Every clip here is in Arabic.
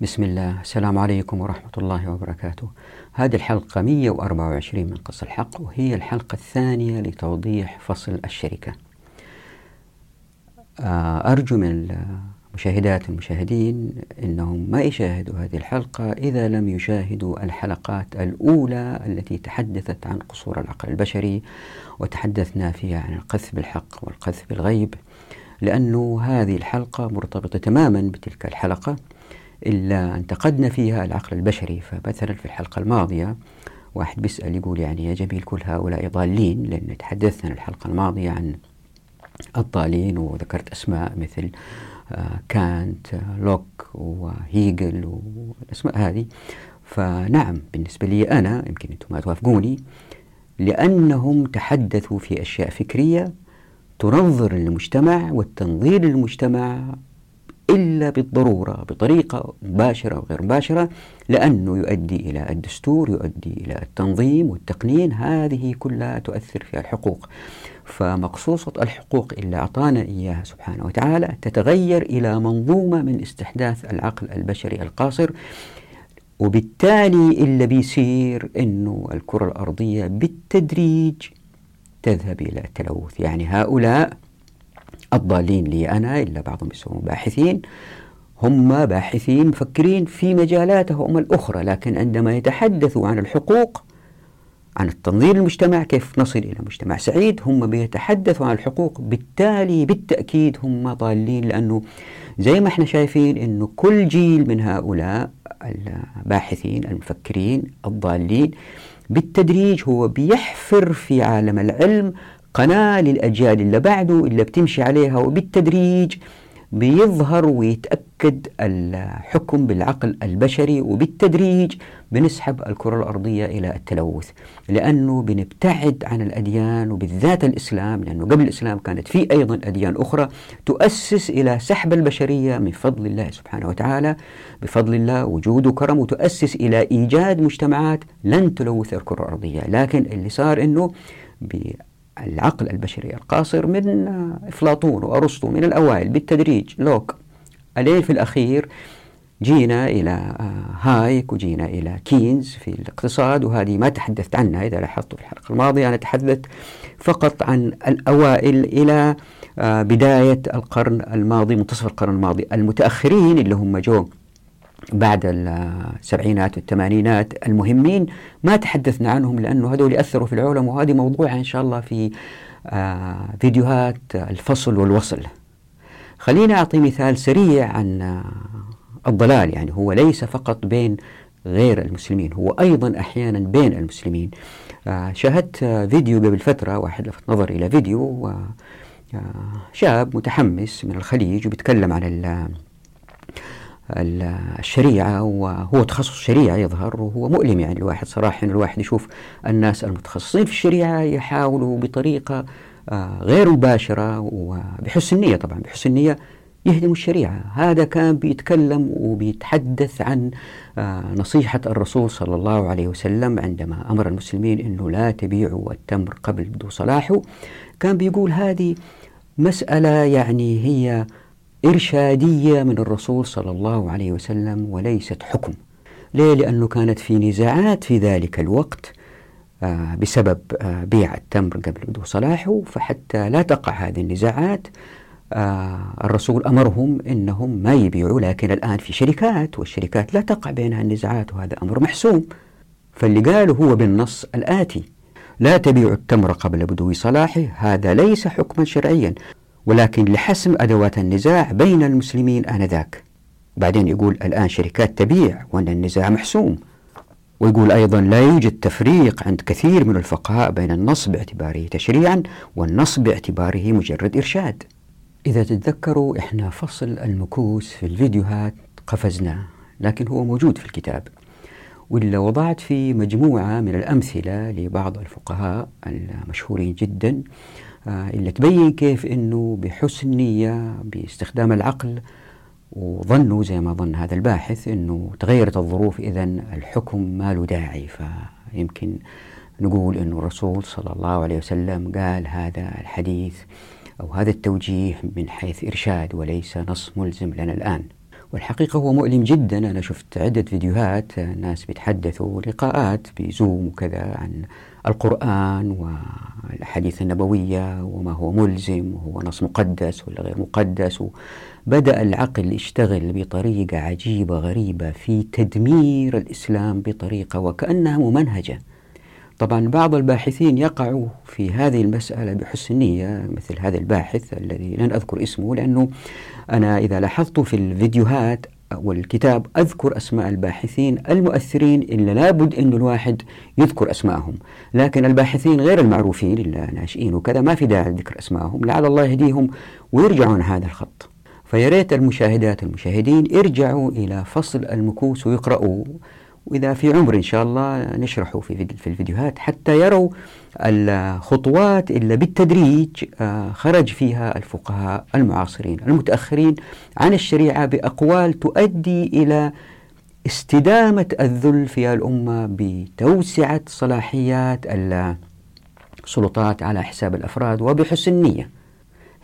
بسم الله. السلام عليكم ورحمة الله وبركاته. هذه الحلقة 124 من قص الحق وهي الحلقة الثانية لتوضيح فصل الشركة. آه، أرجو من المشاهدات والمشاهدين أنهم ما يشاهدوا هذه الحلقة إذا لم يشاهدوا الحلقات الأولى التي تحدثت عن قصور العقل البشري وتحدثنا فيها عن القذف بالحق والقذف بالغيب لأنه هذه الحلقة مرتبطة تماما بتلك الحلقة. إلا انتقدنا فيها العقل البشري. فمثلا في الحلقة الماضية واحد بيسأل يقول يعني يا جميل كل هؤلاء ضالين لأن تحدثنا الحلقة الماضية عن الضالين وذكرت أسماء مثل آه، كانت آه، لوك وهيجل والأسماء هذه. فنعم بالنسبة لي أنا يمكن أنتم ما توافقوني لأنهم تحدثوا في أشياء فكرية تنظر المجتمع والتنظير للمجتمع إلا بالضرورة بطريقة مباشرة أو غير مباشرة لأنه يؤدي إلى الدستور يؤدي إلى التنظيم والتقنين. هذه كلها تؤثر في الحقوق. فمقصوصة الحقوق اللي أعطانا إياها سبحانه وتعالى تتغير إلى منظومة من استحداث العقل البشري القاصر. وبالتالي اللي بيصير أنه الكرة الأرضية بالتدريج تذهب إلى التلوث. يعني هؤلاء الضالين لي أنا إلا بعضهم يسمون باحثين. هم باحثين مفكرين في مجالاتهم الأخرى لكن عندما يتحدثوا عن الحقوق عن التنظير المجتمع كيف نصل إلى مجتمع سعيد هم بيتحدثوا عن الحقوق بالتالي بالتأكيد هم ضالين لأنه زي ما إحنا شايفين أنه كل جيل من هؤلاء الباحثين المفكرين الضالين بالتدريج هو بيحفر في عالم العلم قناة للأجيال اللي بعده اللي بتمشي عليها وبالتدريج بيظهر ويتأكد الحكم بالعقل البشري وبالتدريج بنسحب الكرة الأرضية إلى التلوث. لأنه بنبتعد عن الأديان وبالذات الإسلام لأنه قبل الإسلام كانت في أيضا أديان أخرى تؤسس إلى سحب البشرية من فضل الله سبحانه وتعالى بفضل الله وجود وكرم وتؤسس إلى إيجاد مجتمعات لن تلوث الكرة الأرضية. لكن اللي صار أنه العقل البشري القاصر من أفلاطون وأرسطو من الأوائل بالتدريج. لوك إلين في الأخير جينا إلى آه، هايك وجينا إلى كينز في الاقتصاد وهذه ما تحدثت عنها إذا لاحظتوا في الحلقة الماضية. أنا تحدثت فقط عن الأوائل إلى آه، بداية القرن الماضي منتصف القرن الماضي المتأخرين اللي هم جو بعد السبعينات والثمانينات المهمين ما تحدثنا عنهم لأنه هذول أثروا في العلم وهذه موضوع إن شاء الله في آه، فيديوهات الفصل والوصل. خلينا أعطي مثال سريع عن آه، الضلال. يعني هو ليس فقط بين غير المسلمين هو أيضا أحيانا بين المسلمين. آه، شاهدت فيديو قبل فترة واحد لفت نظر إلى فيديو شاب متحمس من الخليج وبيتكلم عن الشريعة وهو تخصص شريعة يظهر وهو مؤلم يعني الواحد صراحة. إن الواحد يشوف الناس المتخصصين في الشريعة يحاولوا بطريقة آه، غير مباشرة وبحسن نية طبعا بحسن نية يهدموا الشريعة. هذا كان بيتكلم وبيتحدث عن آه، نصيحة الرسول صلى الله عليه وسلم عندما أمر المسلمين أنه لا تبيعوا التمر قبل بدو صلاحه. كان بيقول هذه مسألة يعني هي إرشادية من الرسول صلى الله عليه وسلم وليست حكم. ليه؟ لأنه كانت في نزاعات في ذلك الوقت آه، بسبب آه، بيع التمر قبل بدو صلاحه فحتى لا تقع هذه النزاعات آه، الرسول أمرهم أنهم ما يبيعوا لكن الآن في شركات والشركات لا تقع بينها النزاعات وهذا أمر محسوم. فاللي قاله هو بالنص الآتي لا تبيع التمر قبل بدو صلاحه هذا ليس حكما شرعيا. ولكن لحسم أدوات النزاع بين المسلمين آنذاك. بعدين يقول الآن شركات تبيع وأن النزاع محسوم. ويقول أيضا لا يوجد تفريق عند كثير من الفقهاء بين النص باعتباره تشريعا والنص باعتباره مجرد إرشاد. إذا تتذكروا إحنا فصل المكوس في الفيديوهات قفزناه لكن هو موجود في الكتاب. ولا وضعت في مجموعة من الأمثلة لبعض الفقهاء المشهورين جدا. اللي تبين كيف أنه بحسن نية باستخدام العقل وظنوا زي ما ظن هذا الباحث أنه تغيرت الظروف إذا الحكم ما له داعي. فيمكن نقول أنه الرسول صلى الله عليه وسلم قال هذا الحديث أو هذا التوجيه من حيث إرشاد وليس نص ملزم لنا الآن. والحقيقة هو مؤلم جدا. أنا شفت عدة فيديوهات ناس بيتحدثوا لقاءات بزوم وكذا عن القرآن والأحاديث النبوية وما هو ملزم وهو نص مقدس ولا غير مقدس. بدأ العقل يشتغل بطريقة عجيبة غريبة في تدمير الإسلام بطريقة وكأنها ممنهجة. طبعا بعض الباحثين يقعوا في هذه المسألة بحسن نية مثل هذا الباحث الذي لن أذكر اسمه لأنه أنا إذا لاحظت في الفيديوهات والكتاب أذكر أسماء الباحثين المؤثرين إلا لابد أن الواحد يذكر أسماءهم. لكن الباحثين غير المعروفين إلا ناشئين وكذا ما في داعي لذكر أسماءهم لعل الله يهديهم ويرجعون هذا الخط. فياريت المشاهدات المشاهدين ارجعوا إلى فصل المكوس ويقرأوا وإذا في عمر إن شاء الله نشرحه في في الفيديوهات حتى يروا الخطوات اللي بالتدريج آه، خرج فيها الفقهاء المعاصرين المتأخرين عن الشريعة بأقوال تؤدي إلى استدامة الذل في الأمة بتوسعة صلاحيات السلطات على حساب الأفراد وبحسن نية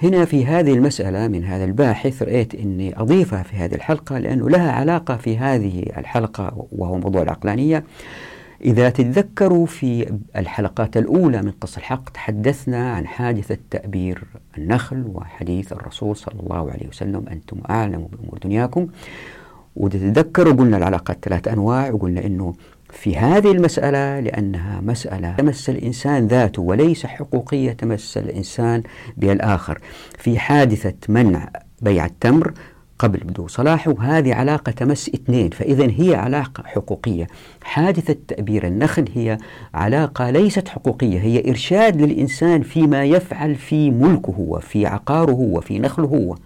هنا في هذه المسألة من هذا الباحث رأيت أني أضيفها في هذه الحلقة لأنه لها علاقة في هذه الحلقة وهو موضوع العقلانية. إذا تتذكروا في الحلقات الأولى من قص الحق تحدثنا عن حادثة تأبير النخل وحديث الرسول صلى الله عليه وسلم أنتم أعلم بأمور دنياكم. وتتذكروا قلنا العلاقات ثلاث أنواع وقلنا أنه في هذه المسألة لأنها مسألة تمس الإنسان ذاته وليس حقوقية تمس الإنسان بالآخر. في حادثة منع بيع التمر قبل بدو صلاحه هذه علاقة تمس اثنين فإذا هي علاقة حقوقية. حادثة تأبير النخل هي علاقة ليست حقوقية هي إرشاد للإنسان فيما يفعل في ملكه هو في عقاره هو في نخله هو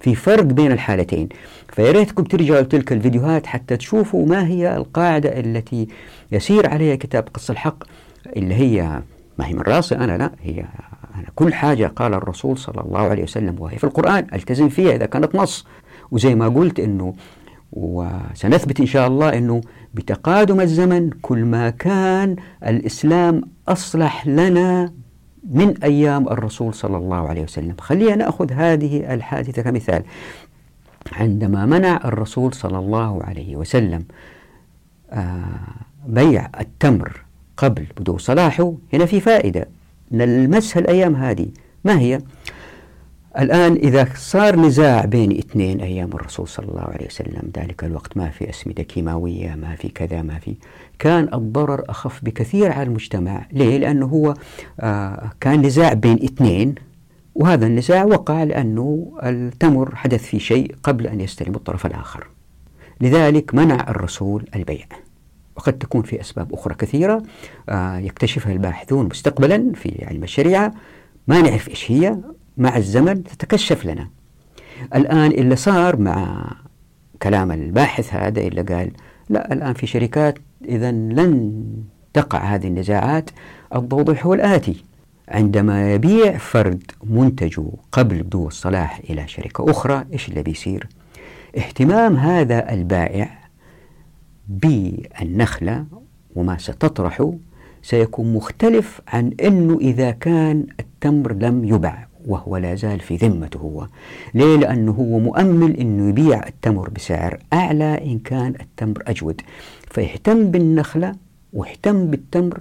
في فرق بين الحالتين. فيا ريتكم ترجعوا لتلك الفيديوهات حتى تشوفوا ما هي القاعدة التي يسير عليها كتاب قص الحق اللي هي ما هي من راسي أنا لا هي أنا كل حاجة قال الرسول صلى الله عليه وسلم وهي في القرآن ألتزم فيها إذا كانت نص. وزي ما قلت أنه وسنثبت إن شاء الله أنه بتقادم الزمن كل ما كان الإسلام أصلح لنا من أيام الرسول صلى الله عليه وسلم. خلينا نأخذ هذه الحادثة كمثال. عندما منع الرسول صلى الله عليه وسلم آه، بيع التمر قبل بدو صلاحه هنا في فائدة. نلمسها الأيام هذه ما هي؟ الآن إذا صار نزاع بين اثنين أيام الرسول صلى الله عليه وسلم ذلك الوقت ما في أسمدة كيماوية ما في كذا ما في كان الضرر أخف بكثير على المجتمع. ليه؟ لأنه هو آه كان نزاع بين اثنين وهذا النزاع وقع لأنه التمر حدث في شيء قبل أن يستلم الطرف الآخر. لذلك منع الرسول البيع. وقد تكون في أسباب أخرى كثيرة آه يكتشفها الباحثون مستقبلا في علم الشريعة. ما نعرف إيش هي مع الزمن تتكشف لنا. الآن اللي صار مع كلام الباحث هذا اللي قال لا الآن في شركات إذا لن تقع هذه النزاعات التوضيح هو الآتي عندما يبيع فرد منتجه قبل بدو الصلاح إلى شركة أخرى إيش اللي بيصير؟ اهتمام هذا البائع بالنخلة وما ستطرح سيكون مختلف عن أنه إذا كان التمر لم يبع وهو لا زال في ذمته. هو ليه؟ لأنه هو مؤمل أنه يبيع التمر بسعر أعلى إن كان التمر أجود. فيهتم بالنخلة واهتم بالتمر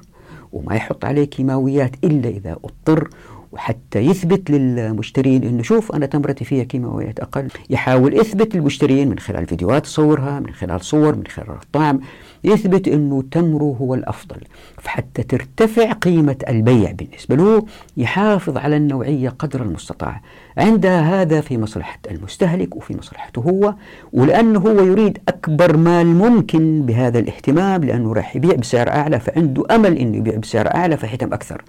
وما يحط عليه كيماويات إلا إذا أضطر وحتى يثبت للمشترين إنه شوف أنا تمرتي فيها كيماويات أقل. يحاول يثبت للمشترين من خلال فيديوهات يصورها من خلال صور من خلال الطعم يثبت إنه تمره هو الأفضل. فحتى ترتفع قيمة البيع بالنسبة له يحافظ على النوعية قدر المستطاع. عندها هذا في مصلحة المستهلك وفي مصلحته هو ولأنه هو يريد أكبر مال ممكن بهذا الاهتمام لأنه راح يبيع بسعر أعلى فعنده أمل إنه يبيع بسعر أعلى فيحتم أكثر.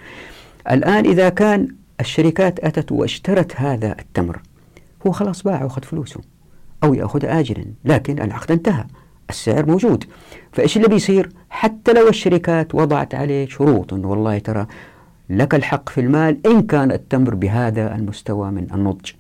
الآن إذا كان الشركات أتت واشترت هذا التمر هو خلاص باع وأخذ فلوسه أو يأخذ آجلا لكن العقد انتهى السعر موجود. فإيش اللي بيصير؟ حتى لو الشركات وضعت عليه شروط أنه والله ترى لك الحق في المال إن كان التمر بهذا المستوى من النضج.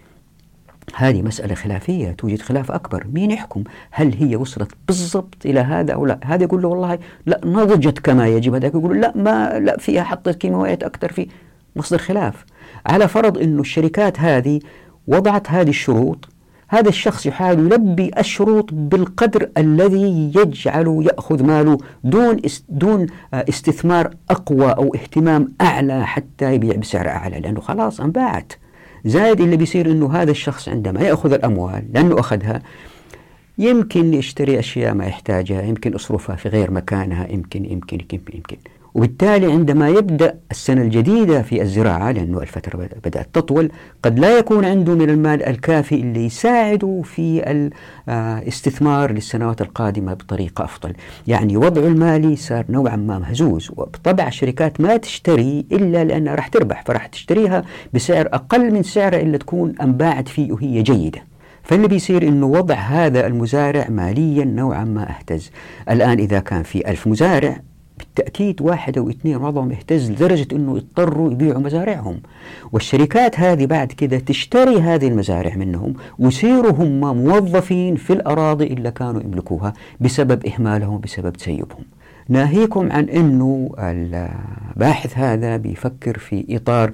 هذه مسألة خلافية توجد خلاف أكبر. مين يحكم؟ هل هي وصلت بالضبط إلى هذا أو لا؟ هذا يقول له والله لا نضجت كما يجب. هذاك يقول لا ما لا فيها حطت كيماويات أكثر في مصدر خلاف. على فرض أنه الشركات هذه وضعت هذه الشروط هذا الشخص يحاول يلبي الشروط بالقدر الذي يجعل يأخذ ماله دون دون آه، استثمار أقوى أو اهتمام أعلى حتى يبيع بسعر أعلى لأنه خلاص انباعت. زائد اللي بيصير أنه هذا الشخص عندما يأخذ الأموال لأنه أخذها يمكن يشتري أشياء ما يحتاجها يمكن يصرفها في غير مكانها يمكن يمكن يمكن, يمكن. وبالتالي عندما يبدأ السنة الجديدة في الزراعة لأنه الفترة بدأت تطول قد لا يكون عنده من المال الكافي اللي يساعده في الاستثمار للسنوات القادمة بطريقة أفضل. يعني وضعه المالي صار نوعا ما مهزوز وبطبع الشركات ما تشتري إلا لأنها راح تربح فراح تشتريها بسعر أقل من سعرها إلا تكون أنباعت فيه وهي جيدة. فاللي بيصير إنه وضع هذا المزارع ماليا نوعا ما أهتز. الآن إذا كان في ألف مزارع بالتأكيد واحد أو اثنين بعضهم يهتز لدرجة أنه يضطروا يبيعوا مزارعهم. والشركات هذه بعد كده تشتري هذه المزارع منهم ويصيروا هم موظفين في الأراضي اللي كانوا يملكوها بسبب إهمالهم بسبب تسيبهم. ناهيكم عن أنه الباحث هذا بيفكر في إطار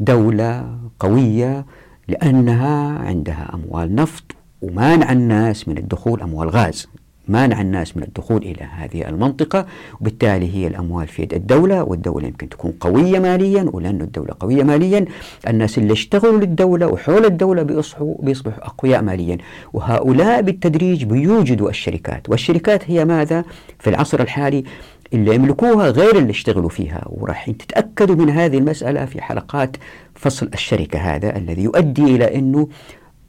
دولة قوية لأنها عندها أموال نفط ومانع الناس من الدخول أموال غاز. مانع الناس من الدخول إلى هذه المنطقة وبالتالي هي الأموال في يد الدولة والدولة يمكن تكون قوية ماليا ولأن الدولة قوية ماليا. الناس اللي اشتغلوا للدولة وحول الدولة بيصبحوا, بيصبحوا أقوياء ماليا. وهؤلاء بالتدريج بيوجدوا الشركات. والشركات هي ماذا؟ في العصر الحالي اللي يملكوها غير اللي اشتغلوا فيها. وراح تتأكدوا من هذه المسألة في حلقات فصل الشركة هذا الذي يؤدي إلى أنه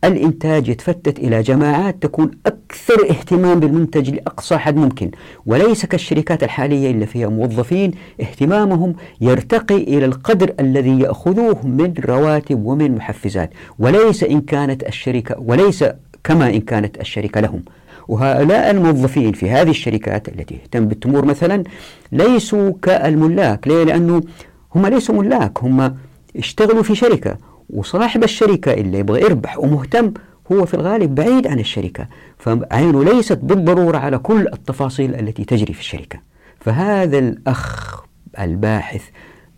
الإنتاج يتفتت إلى جماعات تكون أكثر اهتمام بالمنتج لأقصى حد ممكن وليس كالشركات الحالية اللي فيها موظفين اهتمامهم يرتقي إلى القدر الذي يأخذوه من رواتب ومن محفزات وليس إن كانت الشركة وليس كما إن كانت الشركة لهم وهؤلاء الموظفين في هذه الشركات التي تهتم بالتمور مثلا ليسوا كالملاك ليه؟ لأنه هم ليسوا ملاك هم اشتغلوا في شركة وصاحب الشركة اللي يبغى يربح ومهتم هو في الغالب بعيد عن الشركة. فعينه ليست بالضرورة على كل التفاصيل التي تجري في الشركة. فهذا الأخ الباحث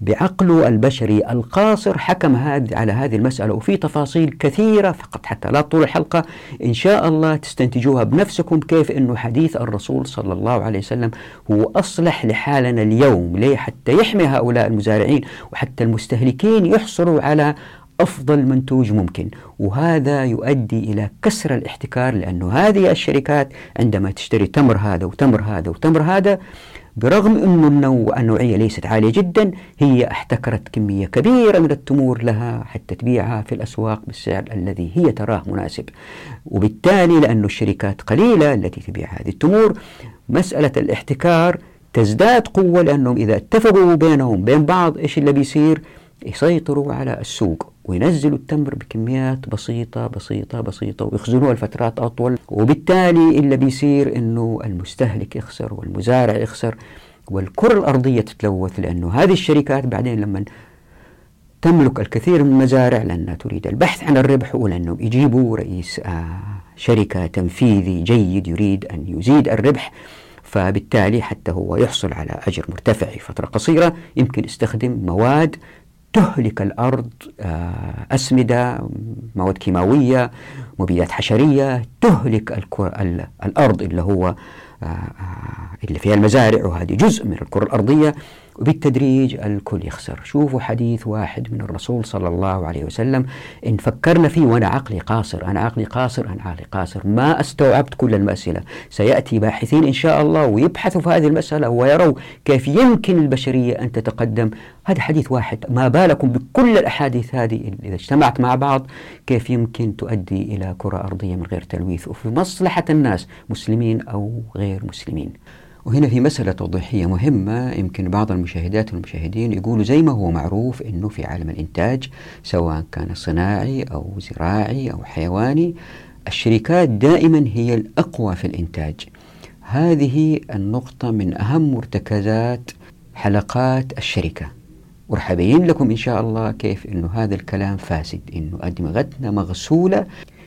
بعقله البشري القاصر حكم هذ على هذه المسألة وفي تفاصيل كثيرة فقط حتى لا طول الحلقة. إن شاء الله تستنتجوها بنفسكم كيف أنه حديث الرسول صلى الله عليه وسلم هو أصلح لحالنا اليوم. ليه؟ حتى يحمي هؤلاء المزارعين وحتى المستهلكين يحصلوا على أفضل منتوج ممكن. وهذا يؤدي إلى كسر الاحتكار لأنه هذه الشركات عندما تشتري تمر هذا وتمر هذا وتمر هذا برغم أن النوع النوعية ليست عالية جدا هي احتكرت كمية كبيرة من التمور لها حتى تبيعها في الأسواق بالسعر الذي هي تراه مناسب. وبالتالي لأن الشركات قليلة التي تبيع هذه التمور مسألة الاحتكار تزداد قوة لأنهم إذا اتفقوا بينهم بين بعض إيش اللي بيصير؟ يسيطروا على السوق. وينزلوا التمر بكميات بسيطة بسيطة بسيطة ويخزنوها لفترات أطول. وبالتالي اللي بيصير أنه المستهلك يخسر والمزارع يخسر والكرة الأرضية تتلوث لأنه هذه الشركات بعدين لما تملك الكثير من المزارع لأنها تريد البحث عن الربح ولأنهم يجيبوا رئيس آه، شركة تنفيذي جيد يريد أن يزيد الربح. فبالتالي حتى هو يحصل على أجر مرتفع في فترة قصيرة. يمكن يستخدم مواد تهلك الأرض آه، أسمدة مواد كيماوية مبيدات حشرية تهلك الأرض اللي هو آه، آه، اللي فيها المزارع وهذه جزء من الكرة الأرضية. وبالتدريج الكل يخسر. شوفوا حديث واحد من الرسول صلى الله عليه وسلم إن فكرنا فيه وأنا عقلي قاصر أنا عقلي قاصر أنا عقلي قاصر. ما استوعبت كل المسألة سيأتي باحثين إن شاء الله ويبحثوا في هذه المسألة ويروا كيف يمكن البشرية أن تتقدم. هذا حديث واحد. ما بالكم بكل الأحاديث هذه؟ إذا اجتمعت مع بعض كيف يمكن تؤدي إلى كرة أرضية من غير تلويث؟ وفي مصلحة الناس مسلمين أو غير مسلمين. وهنا في مسألة توضيحية مهمة يمكن بعض المشاهدات والمشاهدين يقولوا زي ما هو معروف أنه في عالم الإنتاج سواء كان صناعي أو زراعي أو حيواني الشركات دائما هي الأقوى في الإنتاج. هذه النقطة من أهم مرتكزات حلقات الشركة. وراح أبين لكم إن شاء الله كيف أنه هذا الكلام فاسد أنه أدمغتنا مغسولة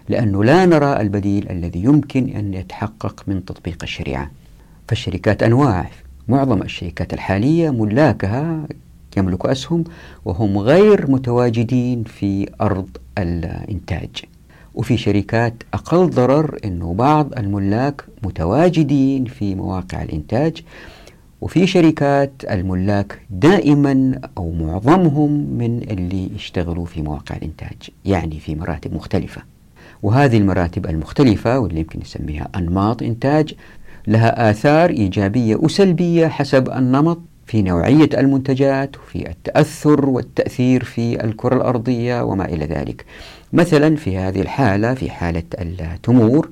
لأنه لا نرى البديل الذي يمكن أن يتحقق من تطبيق الشريعة. فالشركات أنواع. معظم الشركات الحالية ملاكها يملك أسهم وهم غير متواجدين في أرض الإنتاج. وفي شركات أقل ضرر أنه بعض الملاك متواجدين في مواقع الإنتاج. وفي شركات الملاك دائما أو معظمهم من اللي يشتغلوا في مواقع الإنتاج يعني في مراتب مختلفة. وهذه المراتب المختلفة واللي يمكن نسميها أنماط إنتاج لها آثار إيجابية وسلبية حسب النمط في نوعية المنتجات وفي التأثر والتأثير في الكرة الأرضية وما إلى ذلك. مثلا في هذه الحالة في حالة التمور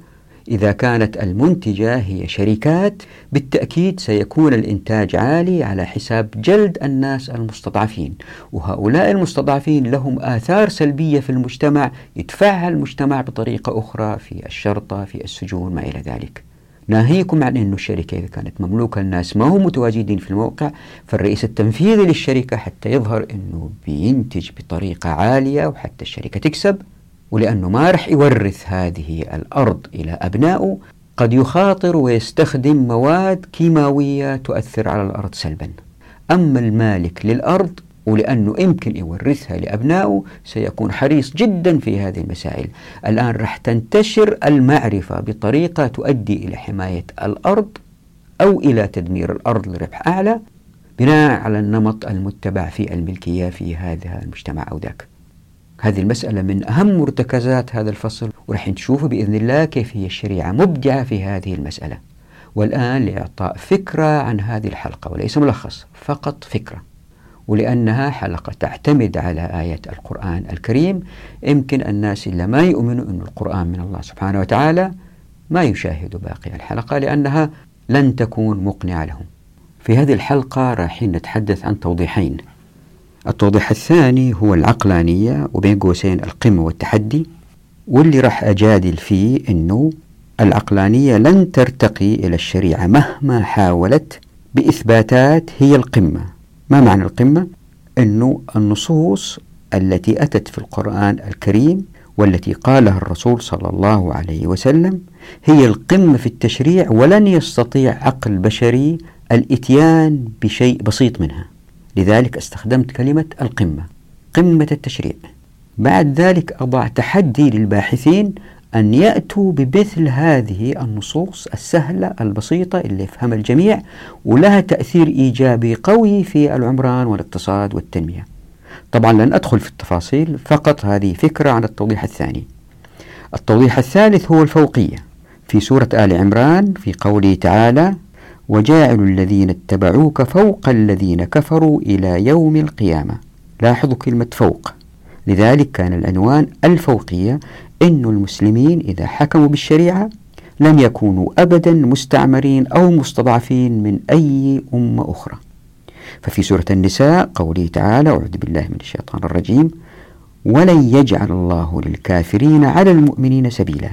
إذا كانت المنتجة هي شركات بالتأكيد سيكون الإنتاج عالي على حساب جلد الناس المستضعفين. وهؤلاء المستضعفين لهم آثار سلبية في المجتمع يدفعها المجتمع بطريقة أخرى في الشرطة في السجون ما إلى ذلك. ناهيكم عن أن الشركة إذا كانت مملوكة الناس ما هم متواجدين في الموقع فالرئيس التنفيذي للشركة حتى يظهر أنه بينتج بطريقة عالية وحتى الشركة تكسب ولأنه ما رح يورث هذه الأرض إلى أبنائه قد يخاطر ويستخدم مواد كيماوية تؤثر على الأرض سلبا. أما المالك للأرض ولأنه يمكن يورثها لأبنائه سيكون حريص جدا في هذه المسائل. الآن رح تنتشر المعرفة بطريقة تؤدي إلى حماية الأرض أو إلى تدمير الأرض لربح أعلى بناء على النمط المتبع في الملكية في هذا المجتمع أو ذاك. هذه المسألة من أهم مرتكزات هذا الفصل ورح نشوف بإذن الله كيف هي الشريعة مبدعة في هذه المسألة. والآن لإعطاء فكرة عن هذه الحلقة وليس ملخص فقط فكرة. ولأنها حلقة تعتمد على آيات القرآن الكريم. يمكن الناس اللي ما يؤمنوا أن القرآن من الله سبحانه وتعالى ما يشاهدوا باقي الحلقة لأنها لن تكون مقنعة لهم. في هذه الحلقة راح نتحدث عن توضيحين. التوضيح الثاني هو العقلانية وبين قوسين القمة والتحدي واللي راح أجادل فيه أنه العقلانية لن ترتقي إلى الشريعة مهما حاولت بإثباتات هي القمة. ما معنى القمة؟ أنه النصوص التي أتت في القرآن الكريم والتي قالها الرسول صلى الله عليه وسلم هي القمة في التشريع ولن يستطيع عقل بشري الإتيان بشيء بسيط منها لذلك استخدمت كلمة القمة قمة التشريع بعد ذلك أضع تحدي للباحثين أن يأتوا بمثل هذه النصوص السهلة البسيطة اللي يفهمها الجميع ولها تأثير إيجابي قوي في العمران والاقتصاد والتنمية. طبعا لن أدخل في التفاصيل فقط هذه فكرة عن التوضيح الثاني. التوضيح الثالث هو الفوقية. في سورة آل عمران في قوله تعالى وجاعل الذين اتبعوك فوق الذين كفروا إلى يوم القيامة. لاحظوا كلمة فوق. لذلك كان العنوان الفوقية أن المسلمين إذا حكموا بالشريعة لم يكونوا أبدا مستعمرين أو مستضعفين من أي أمة أخرى. ففي سورة النساء قوله تعالى أعوذ بالله من الشيطان الرجيم ولن يجعل الله للكافرين على المؤمنين سبيلا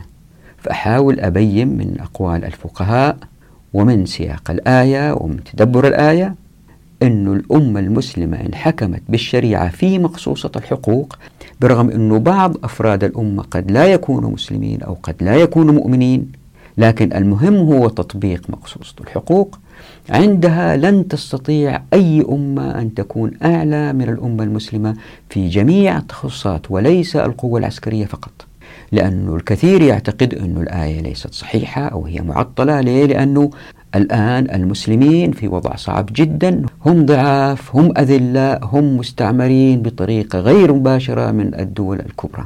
فأحاول أبين من أقوال الفقهاء ومن سياق الآية ومن تدبر الآية أن الأمة المسلمة إن حكمت بالشريعة في مقصوصة الحقوق برغم أنه بعض أفراد الأمة قد لا يكونوا مسلمين أو قد لا يكونوا مؤمنين لكن المهم هو تطبيق مقصوصة الحقوق عندها لن تستطيع أي أمة أن تكون أعلى من الأمة المسلمة في جميع التخصصات وليس القوة العسكرية فقط لأن الكثير يعتقد أن الآية ليست صحيحة أو هي معطلة ليه؟ لأنه الآن المسلمين في وضع صعب جدا. هم ضعاف هم أذلاء هم مستعمرين بطريقة غير مباشرة من الدول الكبرى.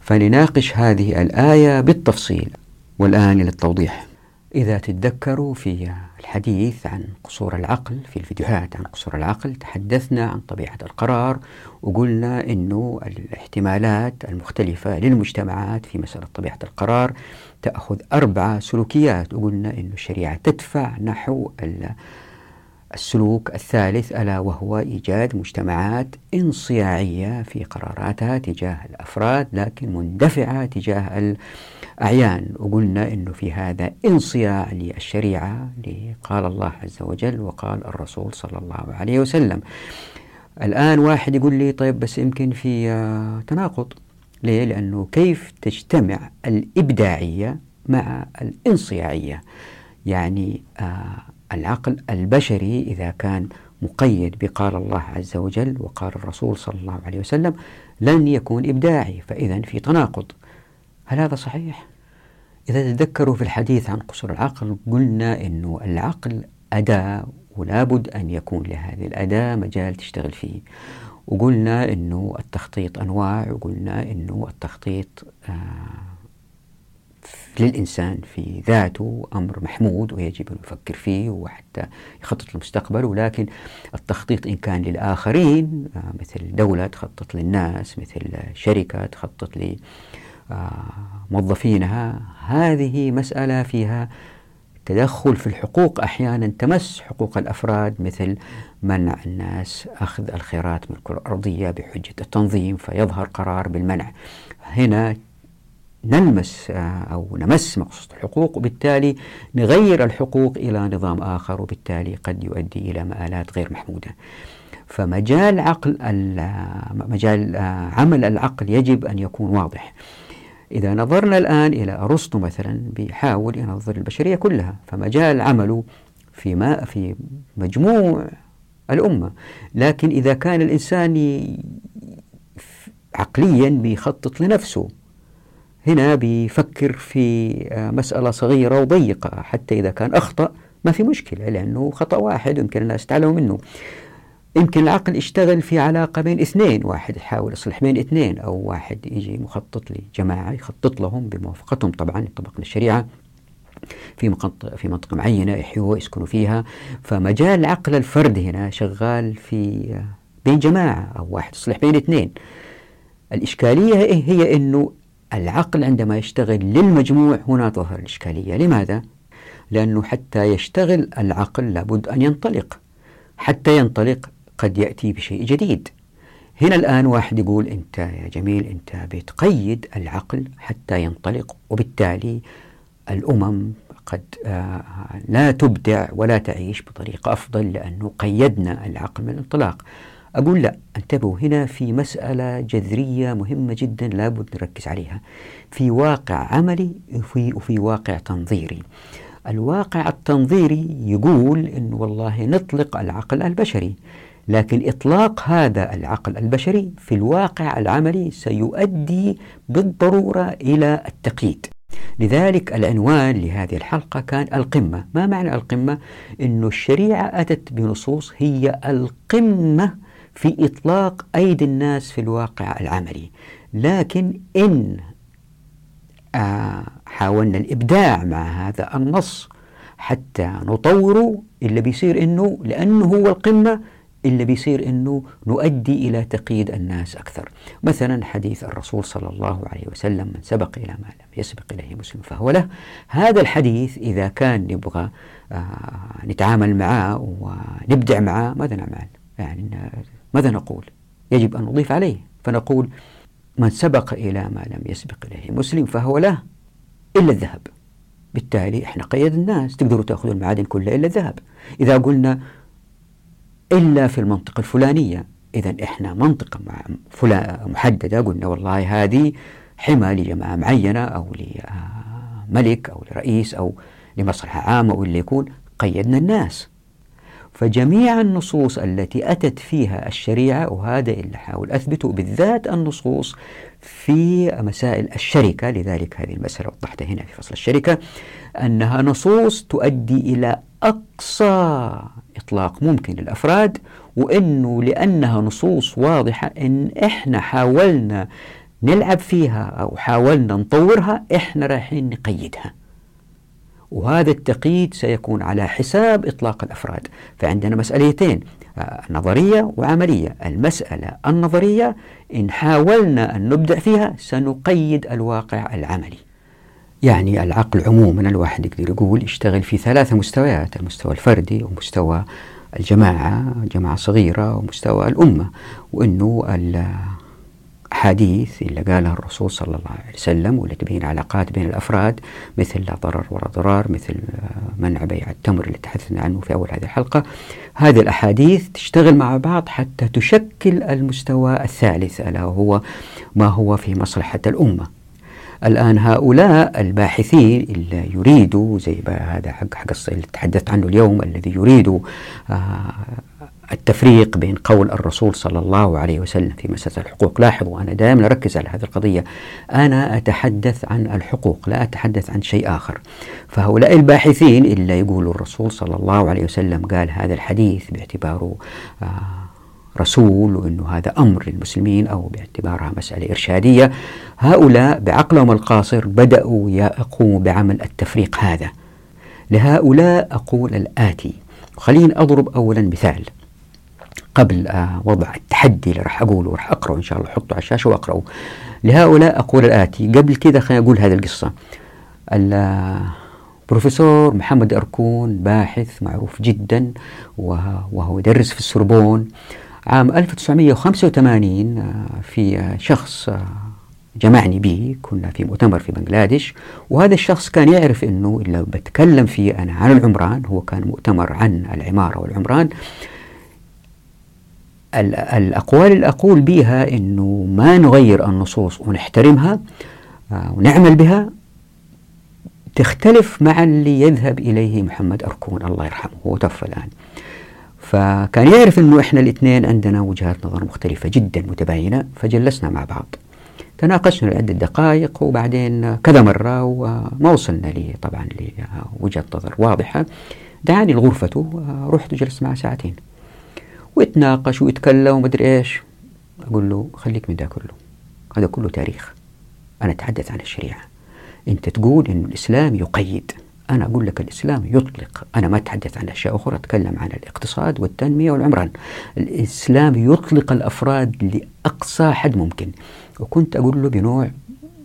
فلنناقش هذه الآية بالتفصيل والآن للتوضيح. إذا تتذكروا في الحديث عن قصور العقل في الفيديوهات عن قصور العقل تحدثنا عن طبيعة القرار وقلنا أنه الاحتمالات المختلفة للمجتمعات في مسألة طبيعة القرار تأخذ أربع سلوكيات وقلنا أن الشريعة تدفع نحو السلوك الثالث ألا وهو إيجاد مجتمعات انصياعية في قراراتها تجاه الأفراد لكن مندفعة تجاه الأعيان. وقلنا أنه في هذا انصياع للشريعة قال الله عز وجل وقال الرسول صلى الله عليه وسلم. الآن واحد يقول لي طيب بس يمكن في تناقض. ليه؟ لأنه كيف تجتمع الإبداعية مع الانصياعية؟ يعني آه العقل البشري إذا كان مقيد بقال الله عز وجل وقال الرسول صلى الله عليه وسلم لن يكون إبداعي فإذا في تناقض هل هذا صحيح؟ إذا تذكروا في الحديث عن قصور العقل قلنا أنه العقل أداة ولا بد أن يكون لهذه الأداة مجال تشتغل فيه وقلنا أنه التخطيط أنواع وقلنا أنه التخطيط آه للإنسان في ذاته أمر محمود ويجب أن يفكر فيه وحتى يخطط للمستقبل ولكن التخطيط إن كان للآخرين آه، مثل دولة تخطط للناس مثل شركة تخطط لموظفينها هذه مسألة فيها تدخل في الحقوق أحيانا تمس حقوق الأفراد مثل منع الناس أخذ الخيرات من الكرة الأرضية بحجة التنظيم فيظهر قرار بالمنع. هنا نلمس آه، أو نمس مقصود الحقوق وبالتالي نغير الحقوق إلى نظام آخر وبالتالي قد يؤدي إلى مآلات غير محمودة. فمجال عقل مجال آه، عمل العقل يجب أن يكون واضح. إذا نظرنا الآن إلى أرسطو مثلا بيحاول ينظر البشرية كلها. فمجال عمله في ما في مجموع الأمة. لكن إذا كان الإنسان عقليا بيخطط لنفسه هنا بيفكر في آه، مسألة صغيرة وضيقة حتى إذا كان أخطأ ما في مشكلة لأنه خطأ واحد يمكن الناس تعلموا منه. يمكن العقل يشتغل في علاقة بين اثنين واحد يحاول يصلح بين اثنين أو واحد يجي مخطط لجماعة يخطط لهم بموافقتهم. طبعا يطبق الشريعة في في منطقة معينة يحيوا يسكنوا فيها. فمجال عقل الفرد هنا شغال في آه، بين جماعة أو واحد يصلح بين اثنين. الإشكالية هي أنه العقل عندما يشتغل للمجموع هنا تظهر الإشكالية. لماذا؟ لأنه حتى يشتغل العقل لابد أن ينطلق. حتى ينطلق قد يأتي بشيء جديد. هنا الآن واحد يقول أنت يا جميل أنت بتقيد العقل حتى ينطلق وبالتالي الأمم قد آه، لا تبدع ولا تعيش بطريقة أفضل لأنه قيدنا العقل من الانطلاق. أقول لا انتبهوا هنا في مسألة جذرية مهمة جدا لابد نركز عليها. في واقع عملي وفي, وفي واقع تنظيري. الواقع التنظيري يقول أن والله نطلق العقل البشري لكن إطلاق هذا العقل البشري في الواقع العملي سيؤدي بالضرورة إلى التقييد. لذلك العنوان لهذه الحلقة كان القمة. ما معنى القمة؟ أن الشريعة أتت بنصوص هي القمة في إطلاق أيدي الناس في الواقع العملي لكن إن آه، حاولنا الإبداع مع هذا النص حتى نطوره اللي بيصير إنه لأنه هو القمة اللي بيصير إنه نؤدي إلى تقييد الناس أكثر. مثلا حديث الرسول صلى الله عليه وسلم من سبق إلى ما لم يسبق إليه مسلم فهو له. هذا الحديث إذا كان نبغى آه نتعامل معاه ونبدع معاه ماذا نعمل؟ يعني ماذا نقول؟ يجب أن نضيف عليه فنقول من سبق إلى ما لم يسبق إليه مسلم فهو له إلا الذهب. بالتالي إحنا قيد الناس تقدروا تأخذوا المعادن كلها إلا الذهب. إذا قلنا إلا في المنطقة الفلانية إذا إحنا منطقة محددة قلنا والله هذه حمى لجماعة معينة أو لملك أو لرئيس أو لمصلحة عامة أو اللي يكون قيدنا الناس. فجميع النصوص التي أتت فيها الشريعة وهذا اللي حاول أثبته بالذات النصوص في مسائل الشركة لذلك هذه المسألة وضحتها هنا في فصل الشركة أنها نصوص تؤدي إلى أقصى إطلاق ممكن للأفراد وأنه لأنها نصوص واضحة إن إحنا حاولنا نلعب فيها أو حاولنا نطورها إحنا رايحين نقيدها. وهذا التقييد سيكون على حساب إطلاق الأفراد. فعندنا مسألتين آه، نظرية وعملية. المسألة النظرية إن حاولنا أن نبدع فيها سنقيد الواقع العملي. يعني العقل عموما الواحد يقدر يقول يشتغل في ثلاثة مستويات المستوى الفردي ومستوى الجماعة جماعة صغيرة ومستوى الأمة وأنه الأحاديث اللي قالها الرسول صلى الله عليه وسلم والتي تبين علاقات بين الأفراد مثل لا ضرر ولا ضرار مثل منع بيع التمر اللي تحدثنا عنه في أول هذه الحلقة. هذه الأحاديث تشتغل مع بعض حتى تشكل المستوى الثالث ألا وهو ما هو في مصلحة الأمة. الآن هؤلاء الباحثين اللي يريدوا زي هذا حق حق اللي تحدثت عنه اليوم الذي يريد آه التفريق بين قول الرسول صلى الله عليه وسلم في مسألة الحقوق. لاحظوا أنا دائما أركز على هذه القضية. أنا أتحدث عن الحقوق لا أتحدث عن شيء آخر. فهؤلاء الباحثين إلا يقولوا الرسول صلى الله عليه وسلم قال هذا الحديث باعتباره آه رسول وأنه هذا أمر للمسلمين أو باعتبارها مسألة إرشادية. هؤلاء بعقلهم القاصر بدأوا يقوموا بعمل التفريق هذا. لهؤلاء أقول الآتي. خليني أضرب أولا مثال. قبل آه، وضع التحدي اللي راح أقوله وراح أقرأه إن شاء الله أحطه على الشاشة وأقرأه. لهؤلاء أقول الآتي قبل كذا خليني أقول هذه القصة. البروفيسور محمد أركون باحث معروف جدا وهو يدرس في السوربون. عام 1985 آه، في آه، شخص جمعني به كنا في مؤتمر في بنغلاديش. وهذا الشخص كان يعرف أنه لو بتكلم فيه أنا عن العمران هو كان مؤتمر عن العمارة والعمران الأقوال اللي أقول بها أنه ما نغير النصوص ونحترمها آه، ونعمل بها تختلف مع اللي يذهب إليه محمد أركون الله يرحمه هو توفى الآن. فكان يعرف أنه إحنا الاثنين عندنا وجهات نظر مختلفة جدا متباينة فجلسنا مع بعض. تناقشنا لعدة دقائق وبعدين كذا مرة وما وصلنا لي طبعا لوجهة نظر واضحة. دعاني لغرفته رحت وجلست معه ساعتين. ويتناقش ويتكلم ومدري إيش. أقول له خليك من ده كله. هذا كله تاريخ. أنا أتحدث عن الشريعة. أنت تقول إن الإسلام يقيد. أنا أقول لك الإسلام يطلق. أنا ما أتحدث عن أشياء أخرى أتكلم عن الاقتصاد والتنمية والعمران. الإسلام يطلق الأفراد لأقصى حد ممكن. وكنت أقول له بنوع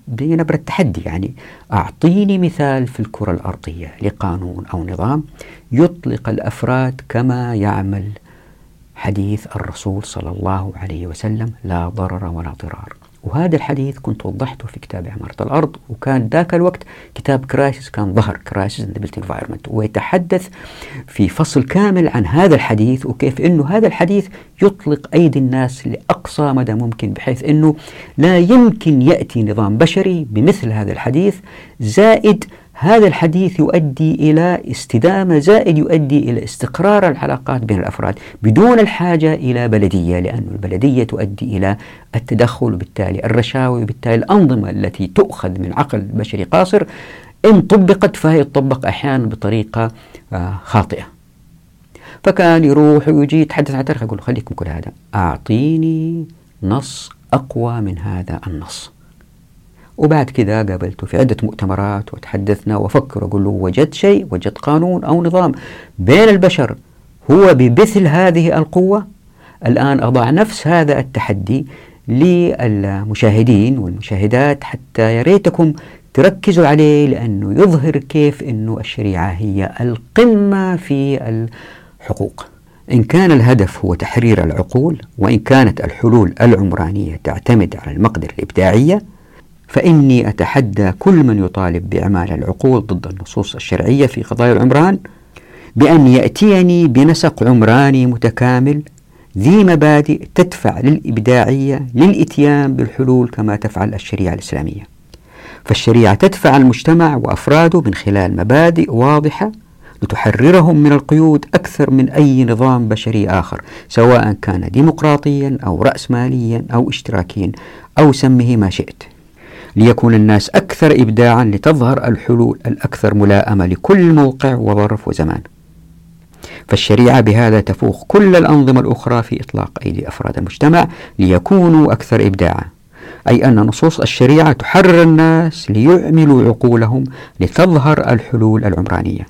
بنبرة تحدي يعني أعطيني مثال في الكرة الأرضية لقانون أو نظام يطلق الأفراد كما يعمل حديث الرسول صلى الله عليه وسلم لا ضرر ولا ضرار. وهذا الحديث كنت وضحته في كتاب عمارة الأرض وكان ذاك الوقت كتاب Crisis كان ظهر Crisis in the Built Environment ويتحدث في فصل كامل عن هذا الحديث وكيف إنه هذا الحديث يطلق أيدي الناس لأقصى مدى ممكن بحيث إنه لا يمكن يأتي نظام بشري بمثل هذا الحديث زائد هذا الحديث يؤدي إلى استدامة زائد يؤدي إلى استقرار العلاقات بين الأفراد بدون الحاجة إلى بلدية لأن البلدية تؤدي إلى التدخل وبالتالي الرشاوي وبالتالي الأنظمة التي تؤخذ من عقل بشري قاصر. إن طبقت فهي تطبق أحيانا بطريقة آه، خاطئة. فكان يروح ويجي يتحدث عن تاريخ يقول خليكم كل هذا. أعطيني نص أقوى من هذا النص. وبعد كذا قابلته في عدة مؤتمرات وتحدثنا وفكر أقول له وجدت شيء وجدت قانون أو نظام بين البشر هو بمثل هذه القوة؟ الآن أضع نفس هذا التحدي للمشاهدين والمشاهدات حتى يا ريتكم تركزوا عليه لأنه يظهر كيف أنه الشريعة هي القمة في الحقوق. إن كان الهدف هو تحرير العقول وإن كانت الحلول العمرانية تعتمد على المقدرة الإبداعية فإني أتحدى كل من يطالب بإعمال العقول ضد النصوص الشرعية في قضايا العمران بأن يأتيني بنسق عمراني متكامل ذي مبادئ تدفع للإبداعية للإتيان بالحلول كما تفعل الشريعة الإسلامية. فالشريعة تدفع المجتمع وأفراده من خلال مبادئ واضحة لتحررهم من القيود أكثر من أي نظام بشري آخر سواء كان ديمقراطيا أو رأسماليا أو اشتراكيا أو سمه ما شئت. ليكون الناس أكثر إبداعا لتظهر الحلول الأكثر ملائمة لكل موقع وظرف وزمان. فالشريعة بهذا تفوق كل الأنظمة الأخرى في إطلاق أيدي أفراد المجتمع ليكونوا أكثر إبداعا. أي أن نصوص الشريعة تحرر الناس ليعملوا عقولهم لتظهر الحلول العمرانية.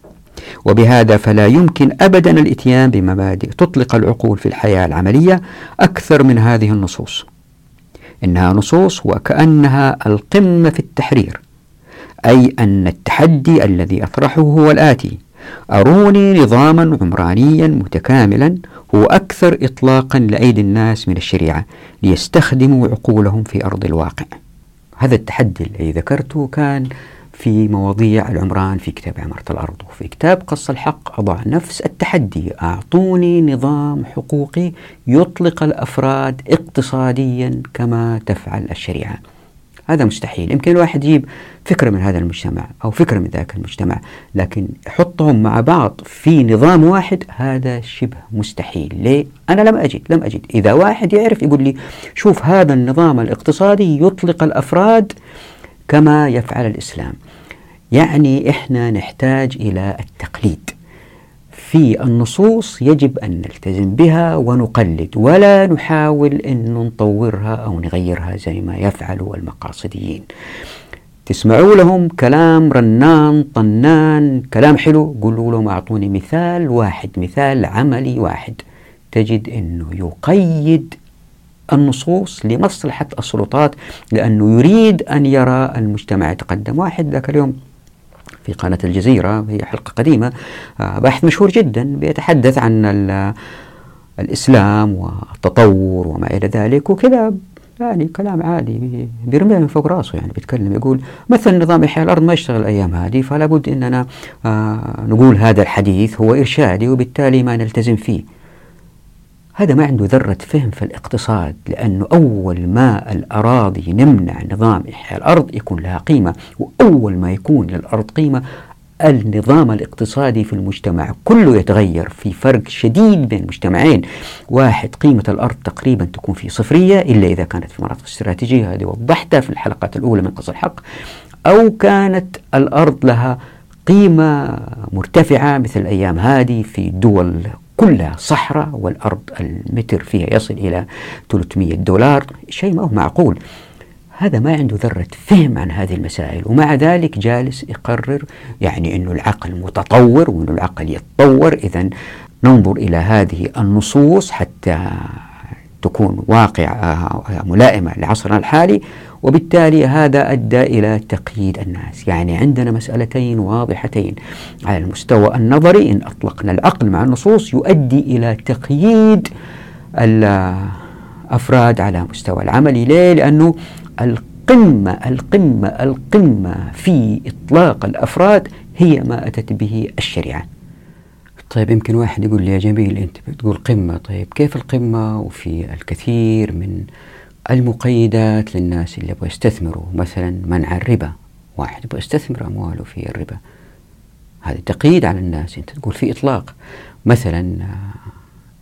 وبهذا فلا يمكن أبدا الإتيان بمبادئ تطلق العقول في الحياة العملية أكثر من هذه النصوص. إنها نصوص وكأنها القمة في التحرير أي أن التحدي الذي أطرحه هو الآتي. أروني نظاما عمرانيا متكاملا هو أكثر إطلاقا لأيدي الناس من الشريعة ليستخدموا عقولهم في أرض الواقع. هذا التحدي الذي ذكرته كان في مواضيع العمران في كتاب عمارة الأرض وفي كتاب قص الحق أضع نفس التحدي أعطوني نظام حقوقي يطلق الأفراد اقتصاديا كما تفعل الشريعة. هذا مستحيل. يمكن الواحد يجيب فكرة من هذا المجتمع أو فكرة من ذاك المجتمع لكن يحطهم مع بعض في نظام واحد هذا شبه مستحيل. ليه؟ أنا لم أجد لم أجد. إذا واحد يعرف يقول لي شوف هذا النظام الاقتصادي يطلق الأفراد كما يفعل الإسلام. يعني إحنا نحتاج إلى التقليد. في النصوص يجب أن نلتزم بها ونقلد ولا نحاول أن نطورها أو نغيرها زي ما يفعل المقاصديين. تسمعوا لهم كلام رنان طنان كلام حلو قولوا لهم أعطوني مثال واحد مثال عملي واحد. تجد أنه يقيد النصوص لمصلحة السلطات لأنه يريد أن يرى المجتمع يتقدم. واحد ذاك اليوم في قناة الجزيرة هي حلقة قديمة آه، باحث مشهور جدا بيتحدث عن الإسلام والتطور وما إلى ذلك وكذا يعني كلام عادي بيرميه من فوق راسه يعني بيتكلم يقول مثلا نظام إحياء الأرض ما يشتغل الأيام هذه فلا بد أننا آه نقول هذا الحديث هو إرشادي وبالتالي ما نلتزم فيه. هذا ما عنده ذرة فهم في الاقتصاد لأنه أول ما الأراضي نمنع نظام إحياء الأرض يكون لها قيمة وأول ما يكون للأرض قيمة النظام الاقتصادي في المجتمع كله يتغير في فرق شديد بين مجتمعين واحد قيمة الأرض تقريبا تكون في صفرية إلا إذا كانت في مناطق استراتيجية هذه وضحتها في الحلقات الأولى من قص الحق. أو كانت الأرض لها قيمة مرتفعة مثل الأيام هذه في دول كلها صحراء والأرض المتر فيها يصل إلى 300 دولار شيء ما هو معقول. هذا ما عنده ذرة فهم عن هذه المسائل ومع ذلك جالس يقرر يعني أنه العقل متطور وأنه العقل يتطور. إذا ننظر إلى هذه النصوص حتى تكون واقعة ملائمة لعصرنا الحالي وبالتالي هذا أدى إلى تقييد الناس. يعني عندنا مسألتين واضحتين على المستوى النظري إن أطلقنا العقل مع النصوص يؤدي إلى تقييد الأفراد على مستوى العملي. ليه؟ لأنه القمة القمة القمة في إطلاق الأفراد هي ما أتت به الشريعة. طيب يمكن واحد يقول لي يا جميل أنت بتقول قمة. طيب كيف القمة؟ وفي الكثير من المقيدات للناس اللي يبغوا يستثمروا. مثلا منع الربا. واحد يبغى يستثمر أمواله في الربا. هذا تقييد على الناس. أنت تقول في إطلاق. مثلا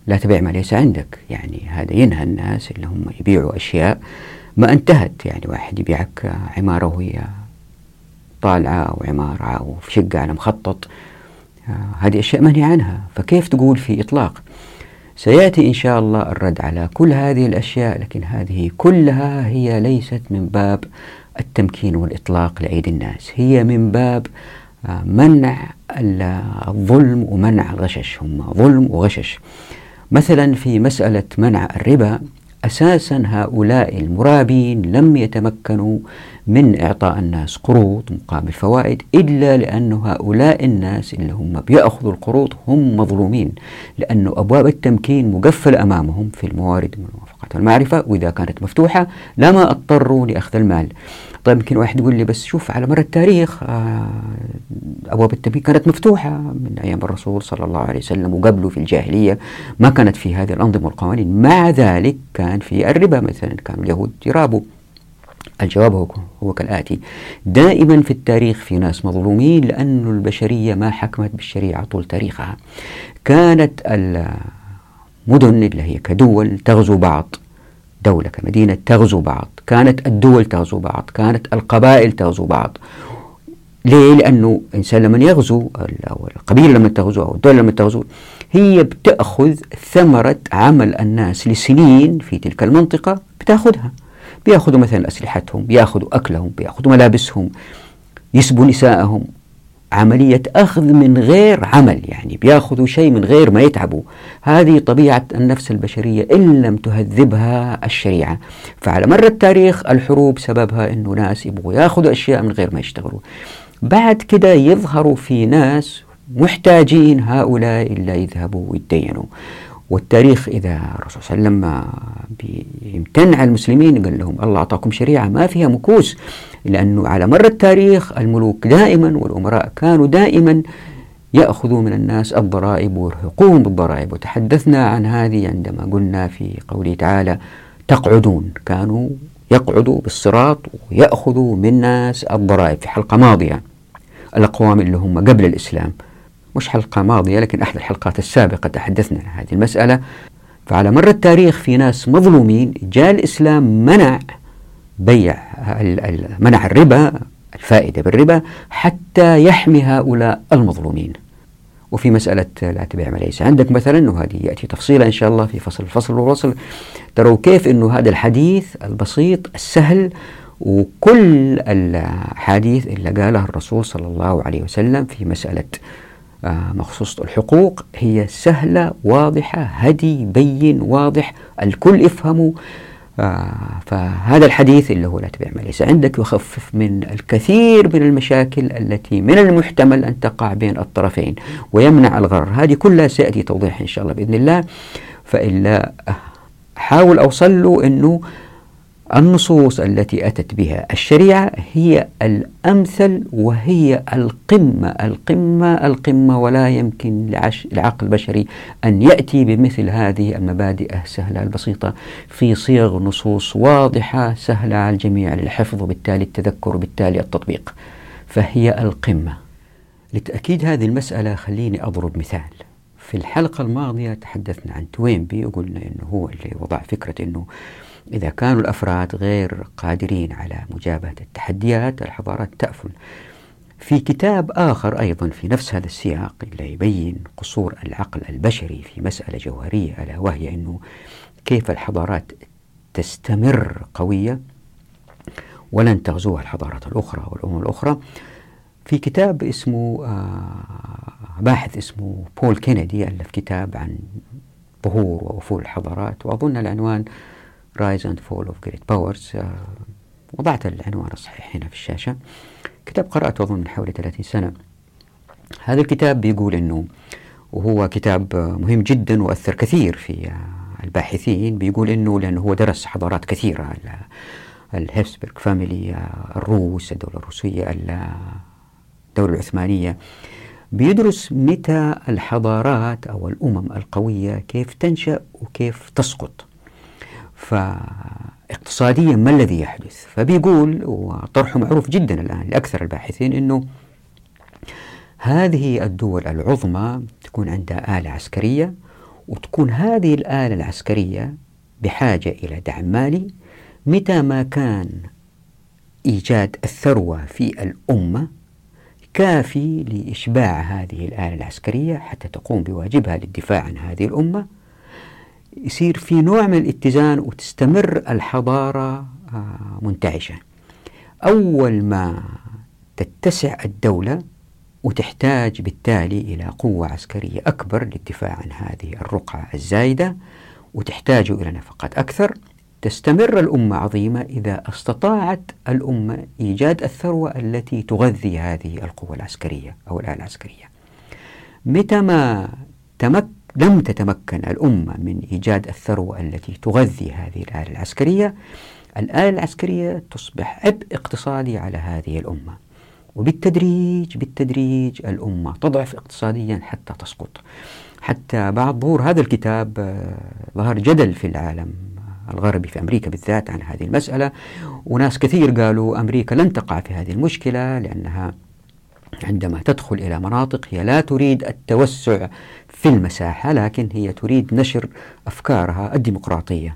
لا تبيع ما ليس عندك. يعني هذا ينهى الناس اللي هم يبيعوا أشياء ما انتهت. يعني واحد يبيعك عمارة وهي طالعة أو عمارة أو في شقة على مخطط. هذه أشياء منهي عنها. فكيف تقول في إطلاق؟ سيأتي إن شاء الله الرد على كل هذه الأشياء لكن هذه كلها هي ليست من باب التمكين والإطلاق لأيدي الناس. هي من باب آه، منع الظلم ومنع الغشش. هم ظلم وغشش. مثلا في مسألة منع الربا أساسا هؤلاء المرابين لم يتمكنوا من إعطاء الناس قروض مقابل فوائد إلا لأن هؤلاء الناس اللي هم بيأخذوا القروض هم مظلومين لأن أبواب التمكين مقفلة أمامهم في الموارد والموافقة والمعرفة وإذا كانت مفتوحة لما اضطروا لأخذ المال. طيب يمكن واحد يقول لي بس شوف على مر التاريخ آه، أبواب التمكين كانت مفتوحة من أيام الرسول صلى الله عليه وسلم وقبله في الجاهلية ما كانت في هذه الأنظمة والقوانين. مع ذلك كان في الربا مثلا كانوا اليهود يرابوا. الجواب هو, هو كالآتي. دائما في التاريخ في ناس مظلومين لأن البشرية ما حكمت بالشريعة طول تاريخها. كانت المدن اللي هي كدول تغزو بعض. دولة كمدينة تغزو بعض كانت الدول تغزو بعض كانت القبائل تغزو بعض. ليه؟ لأنه الإنسان لما يغزو أو القبيلة لما تغزو أو الدولة لما تغزو هي بتأخذ ثمرة عمل الناس لسنين في تلك المنطقة بتأخذها. بيأخذوا مثلا أسلحتهم بيأخذوا أكلهم بيأخذوا ملابسهم يسبوا نساءهم عملية أخذ من غير عمل يعني بياخذوا شيء من غير ما يتعبوا. هذه طبيعة النفس البشرية إن لم تهذبها الشريعة. فعلى مر التاريخ الحروب سببها أنه ناس يبغوا ياخذوا أشياء من غير ما يشتغلوا. بعد كده يظهروا في ناس محتاجين هؤلاء اللي يذهبوا ويتدينوا. والتاريخ إذا الرسول صلى الله عليه وسلم بيمتن على المسلمين قال لهم الله أعطاكم شريعة ما فيها مكوس لأنه على مر التاريخ الملوك دائما والأمراء كانوا دائما يأخذوا من الناس الضرائب ويرهقوهم بالضرائب. وتحدثنا عن هذه عندما قلنا في قوله تعالى تقعدون. كانوا يقعدوا بالصراط ويأخذوا من الناس الضرائب في حلقة ماضية الأقوام اللي هم قبل الإسلام. مش حلقة ماضية لكن أحد الحلقات السابقة تحدثنا عن هذه المسألة. فعلى مر التاريخ في ناس مظلومين جاء الإسلام منع بيع منع الربا الفائدة بالربا حتى يحمي هؤلاء المظلومين. وفي مسألة لا تبيع ما ليس عندك مثلا وهذه يأتي تفصيلا إن شاء الله في فصل الفصل والوصل. تروا كيف أنه هذا الحديث البسيط السهل وكل الحديث اللي قالها الرسول صلى الله عليه وسلم في مسألة آه، مخصوص الحقوق هي سهلة واضحة هدي بين واضح الكل يفهمه. آه، فهذا الحديث اللي هو لا تبيع ما ليس عندك يخفف من الكثير من المشاكل التي من المحتمل أن تقع بين الطرفين ويمنع الغرر. هذه كلها سيأتي توضيح إن شاء الله بإذن الله. فإلا حاول أوصل له أنه النصوص التي أتت بها الشريعة هي الأمثل وهي القمة. القمة القمة ولا يمكن لعقل البشري أن يأتي بمثل هذه المبادئ السهلة البسيطة في صيغ نصوص واضحة سهلة على الجميع للحفظ وبالتالي التذكر وبالتالي التطبيق. فهي القمة. لتأكيد هذه المسألة خليني أضرب مثال. في الحلقة الماضية تحدثنا عن توينبي وقلنا أنه هو اللي وضع فكرة أنه إذا كانوا الأفراد غير قادرين على مجابهة التحديات الحضارات تأفل. في كتاب آخر أيضا في نفس هذا السياق اللي يبين قصور العقل البشري في مسألة جوهرية ألا وهي أنه كيف الحضارات تستمر قوية ولن تغزوها الحضارات الأخرى والأمم الأخرى. في كتاب اسمه آه باحث اسمه بول كينيدي ألف كتاب عن ظهور وأفول الحضارات وأظن العنوان And Fall of Great Powers. uh, وضعت العنوان الصحيح هنا في الشاشة. كتاب قرأته أظن من حوالي 30 سنة. هذا الكتاب بيقول أنه وهو كتاب مهم جدا وأثر كثير في الباحثين. بيقول أنه لأنه هو درس حضارات كثيرة. الهيبسبرغ فاميلي الروس الدولة الروسية الدولة العثمانية. بيدرس متى الحضارات أو الأمم القوية كيف تنشأ وكيف تسقط. فاقتصاديا ما الذي يحدث؟ فبيقول وطرحه معروف جدا الآن لأكثر الباحثين أنه هذه الدول العظمى تكون عندها آلة عسكرية وتكون هذه الآلة العسكرية بحاجة إلى دعم مالي متى ما كان إيجاد الثروة في الأمة كافي لإشباع هذه الآلة العسكرية حتى تقوم بواجبها للدفاع عن هذه الأمة. يصير في نوع من الاتزان وتستمر الحضارة آه، منتعشة. أول ما تتسع الدولة وتحتاج بالتالي إلى قوة عسكرية أكبر للدفاع عن هذه الرقعة الزايدة وتحتاج إلى نفقات أكثر تستمر الأمة عظيمة إذا استطاعت الأمة إيجاد الثروة التي تغذي هذه القوة العسكرية أو الآلة العسكرية. متى ما تمكن لم تتمكن الأمة من إيجاد الثروة التي تغذي هذه الآلة العسكرية. الآلة العسكرية تصبح عبء اقتصادي على هذه الأمة وبالتدريج بالتدريج الأمة تضعف اقتصاديا حتى تسقط. حتى بعد ظهور هذا الكتاب آه، ظهر جدل في العالم الغربي في أمريكا بالذات عن هذه المسألة. وناس كثير قالوا أمريكا لن تقع في هذه المشكلة لأنها عندما تدخل إلى مناطق هي لا تريد التوسع في المساحة لكن هي تريد نشر أفكارها الديمقراطية.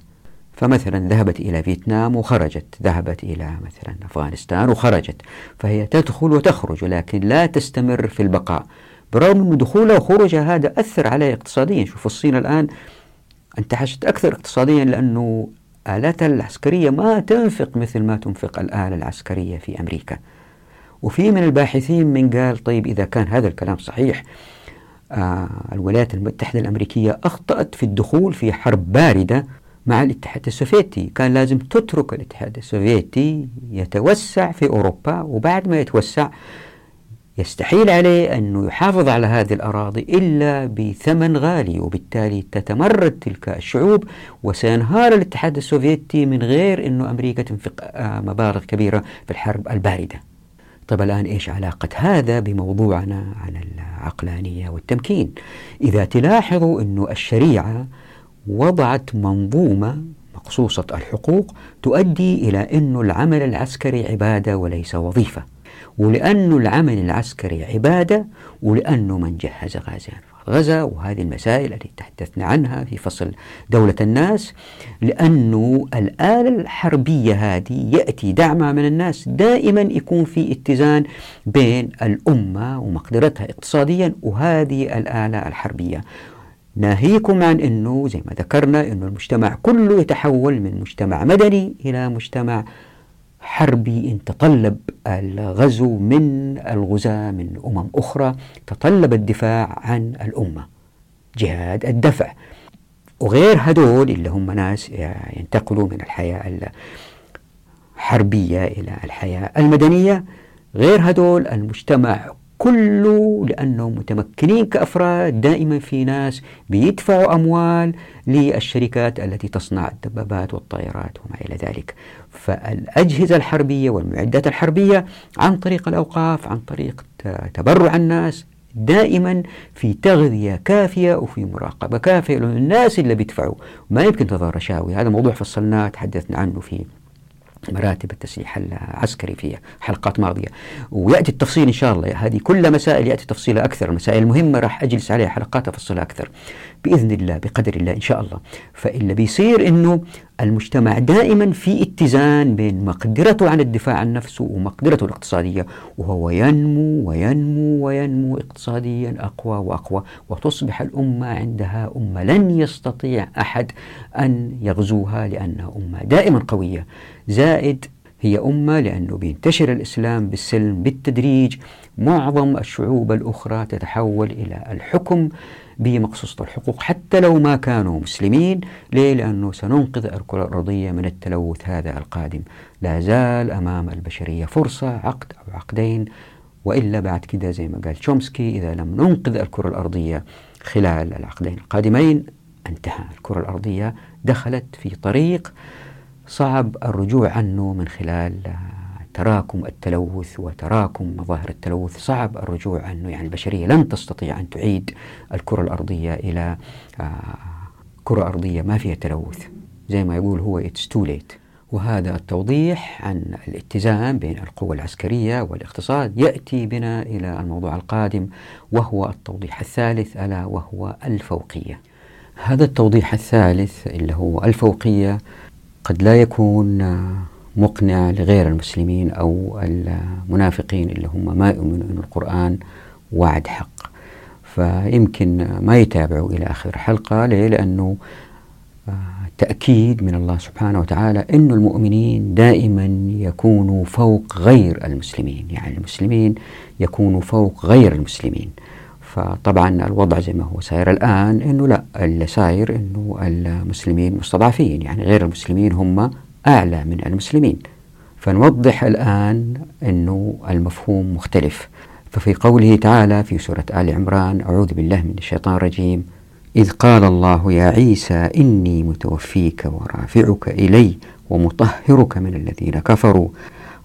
فمثلا ذهبت إلى فيتنام وخرجت. ذهبت إلى مثلا أفغانستان وخرجت. فهي تدخل وتخرج ولكن لا تستمر في البقاء. برغم أن دخولها وخروجها هذا أثر عليها اقتصاديا. شوف الصين الآن انتعشت أكثر اقتصاديا لأنه آلاتها العسكرية ما تنفق مثل ما تنفق الآلة العسكرية في أمريكا. وفي من الباحثين من قال طيب إذا كان هذا الكلام صحيح الولايات المتحدة الأمريكية أخطأت في الدخول في حرب باردة مع الاتحاد السوفيتي. كان لازم تترك الاتحاد السوفيتي يتوسع في أوروبا وبعد ما يتوسع يستحيل عليه أنه يحافظ على هذه الأراضي إلا بثمن غالي وبالتالي تتمرد تلك الشعوب وسينهار الاتحاد السوفيتي من غير أنه أمريكا تنفق آه، مبالغ كبيرة في الحرب الباردة. طيب الآن إيش علاقة هذا بموضوعنا عن العقلانية والتمكين؟ إذا تلاحظوا أن الشريعة وضعت منظومة مقصوصة الحقوق تؤدي إلى أن العمل العسكري عبادة وليس وظيفة. ولأن العمل العسكري عبادة ولأنه من جهز غازيا غزة وهذه المسائل التي تحدثنا عنها في فصل دولة الناس لأنه الآلة الحربية هذه يأتي دعمها من الناس دائما يكون في اتزان بين الأمة ومقدرتها اقتصاديا وهذه الآلة الحربية. ناهيكم عن أنه زي ما ذكرنا أنه المجتمع كله يتحول من مجتمع مدني إلى مجتمع حربي تطلب الغزو من الغزاة من أمم أخرى تطلب الدفاع عن الأمة. جهاد الدفع. وغير هدول اللي هم ناس ينتقلوا من الحياة الحربية إلى الحياة المدنية غير هدول المجتمع كله لأنهم متمكنين كأفراد دائما في ناس بيدفعوا أموال للشركات التي تصنع الدبابات والطائرات وما إلى ذلك. فالأجهزة الحربية والمعدات الحربية عن طريق الأوقاف عن طريق تبرع الناس دائما في تغذية كافية وفي مراقبة كافية للناس اللي بيدفعوا. ما يمكن تظهر رشاوي هذا موضوع فصلناه تحدثنا عنه في مراتب التسليح العسكري في حلقات ماضية. ويأتي التفصيل إن شاء الله. هذه كل مسائل يأتي تفصيلها أكثر. المسائل المهمة راح أجلس عليها حلقات أفصلها أكثر. بإذن الله بقدر الله إن شاء الله. فإلا بيصير أنه المجتمع دائما في اتزان بين مقدرته عن الدفاع عن نفسه ومقدرته الاقتصادية وهو ينمو وينمو وينمو اقتصاديا أقوى وأقوى وتصبح الأمة عندها أمة لن يستطيع أحد أن يغزوها لأنها أمة دائما قوية. زائد هي أمة لأنه بينتشر الإسلام بالسلم بالتدريج. معظم الشعوب الأخرى تتحول إلى الحكم بمقصوصة الحقوق حتى لو ما كانوا مسلمين. ليه؟ لأنه سننقذ الكرة الأرضية من التلوث هذا القادم. لا زال أمام البشرية فرصة عقد أو عقدين وإلا بعد كده زي ما قال تشومسكي إذا لم ننقذ الكرة الأرضية خلال العقدين القادمين انتهى. الكرة الأرضية دخلت في طريق صعب الرجوع عنه من خلال تراكم التلوث وتراكم مظاهر التلوث. صعب الرجوع عنه يعني البشرية لن تستطيع أن تعيد الكرة الأرضية إلى آه، كرة أرضية ما فيها تلوث. زي ما يقول هو it's too late. وهذا التوضيح عن الاتزان بين القوة العسكرية والاقتصاد يأتي بنا إلى الموضوع القادم وهو التوضيح الثالث ألا وهو الفوقية. هذا التوضيح الثالث اللي هو الفوقية قد لا يكون مقنع لغير المسلمين أو المنافقين اللي هم ما يؤمنون أن القرآن وعد حق. فيمكن ما يتابعوا إلى آخر الحلقة ليه؟ لأنه آه، تأكيد من الله سبحانه وتعالى أن المؤمنين دائما يكونوا فوق غير المسلمين. يعني المسلمين يكونوا فوق غير المسلمين. فطبعا الوضع زي ما هو ساير الآن أنه لا اللي ساير أنه المسلمين مستضعفين يعني غير المسلمين هم أعلى من المسلمين. فنوضح الآن أنه المفهوم مختلف. ففي قوله تعالى في سورة آل عمران أعوذ بالله من الشيطان الرجيم إذ قال الله يا عيسى إني متوفيك ورافعك إلي ومطهرك من الذين كفروا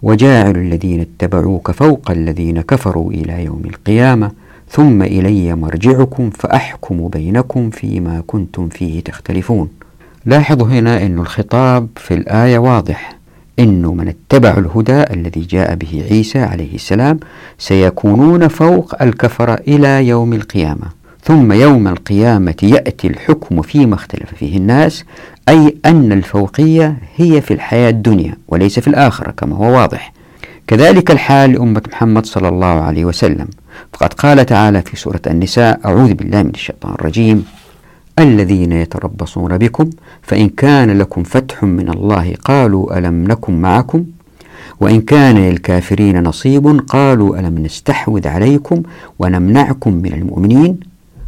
وجاعل الذين اتبعوك فوق الذين كفروا إلى يوم القيامة. ثم إلي مرجعكم فأحكم بينكم فيما كنتم فيه تختلفون. لاحظوا هنا أن الخطاب في الآية واضح. أنه من اتبع الهدى الذي جاء به عيسى عليه السلام سيكونون فوق الكفر إلى يوم القيامة. ثم يوم القيامة يأتي الحكم فيما اختلف فيه الناس أي أن الفوقية هي في الحياة الدنيا وليس في الآخرة كما هو واضح. كذلك الحال لأمة محمد صلى الله عليه وسلم. فقد قال تعالى في سورة النساء أعوذ بالله من الشيطان الرجيم. الذين يتربصون بكم فإن كان لكم فتح من الله قالوا ألم نكن معكم؟ وإن كان للكافرين نصيب قالوا ألم نستحوذ عليكم ونمنعكم من المؤمنين؟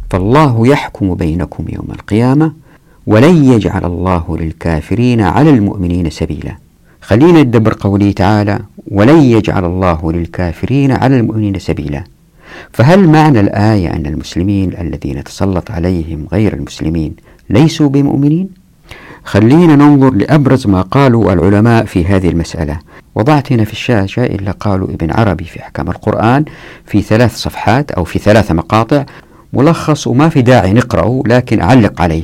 فالله يحكم بينكم يوم القيامة ولن يجعل الله للكافرين على المؤمنين سبيلا. خلينا ندبر قوله تعالى ولن يجعل الله للكافرين على المؤمنين سبيلا. فهل معنى الآية أن المسلمين الذين تسلط عليهم غير المسلمين ليسوا بمؤمنين؟ خلينا ننظر لأبرز ما قالوا العلماء في هذه المسألة. وضعت هنا في الشاشة إلا قالوا ابن عربي في أحكام القرآن في ثلاث صفحات أو في ثلاث مقاطع. ملخص وما في داعي نقرأه لكن أعلق عليه.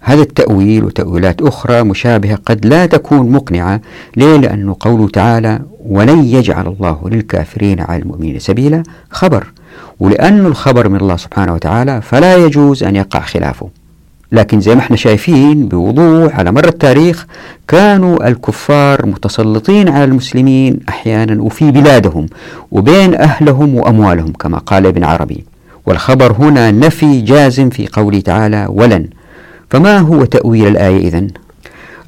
هذا التأويل وتأويلات أخرى مشابهة قد لا تكون مقنعة. ليه؟ لأنه قوله تعالى ولن يجعل الله للكافرين على المؤمنين سبيلا. خبر. ولأن الخبر من الله سبحانه وتعالى فلا يجوز أن يقع خلافه. لكن زي ما إحنا شايفين بوضوح على مر التاريخ كانوا الكفار متسلطين على المسلمين أحيانا وفي بلادهم وبين أهلهم وأموالهم كما قال ابن عربي. والخبر هنا نفي جازم في قوله تعالى ولن. فما هو تأويل الآية إذن؟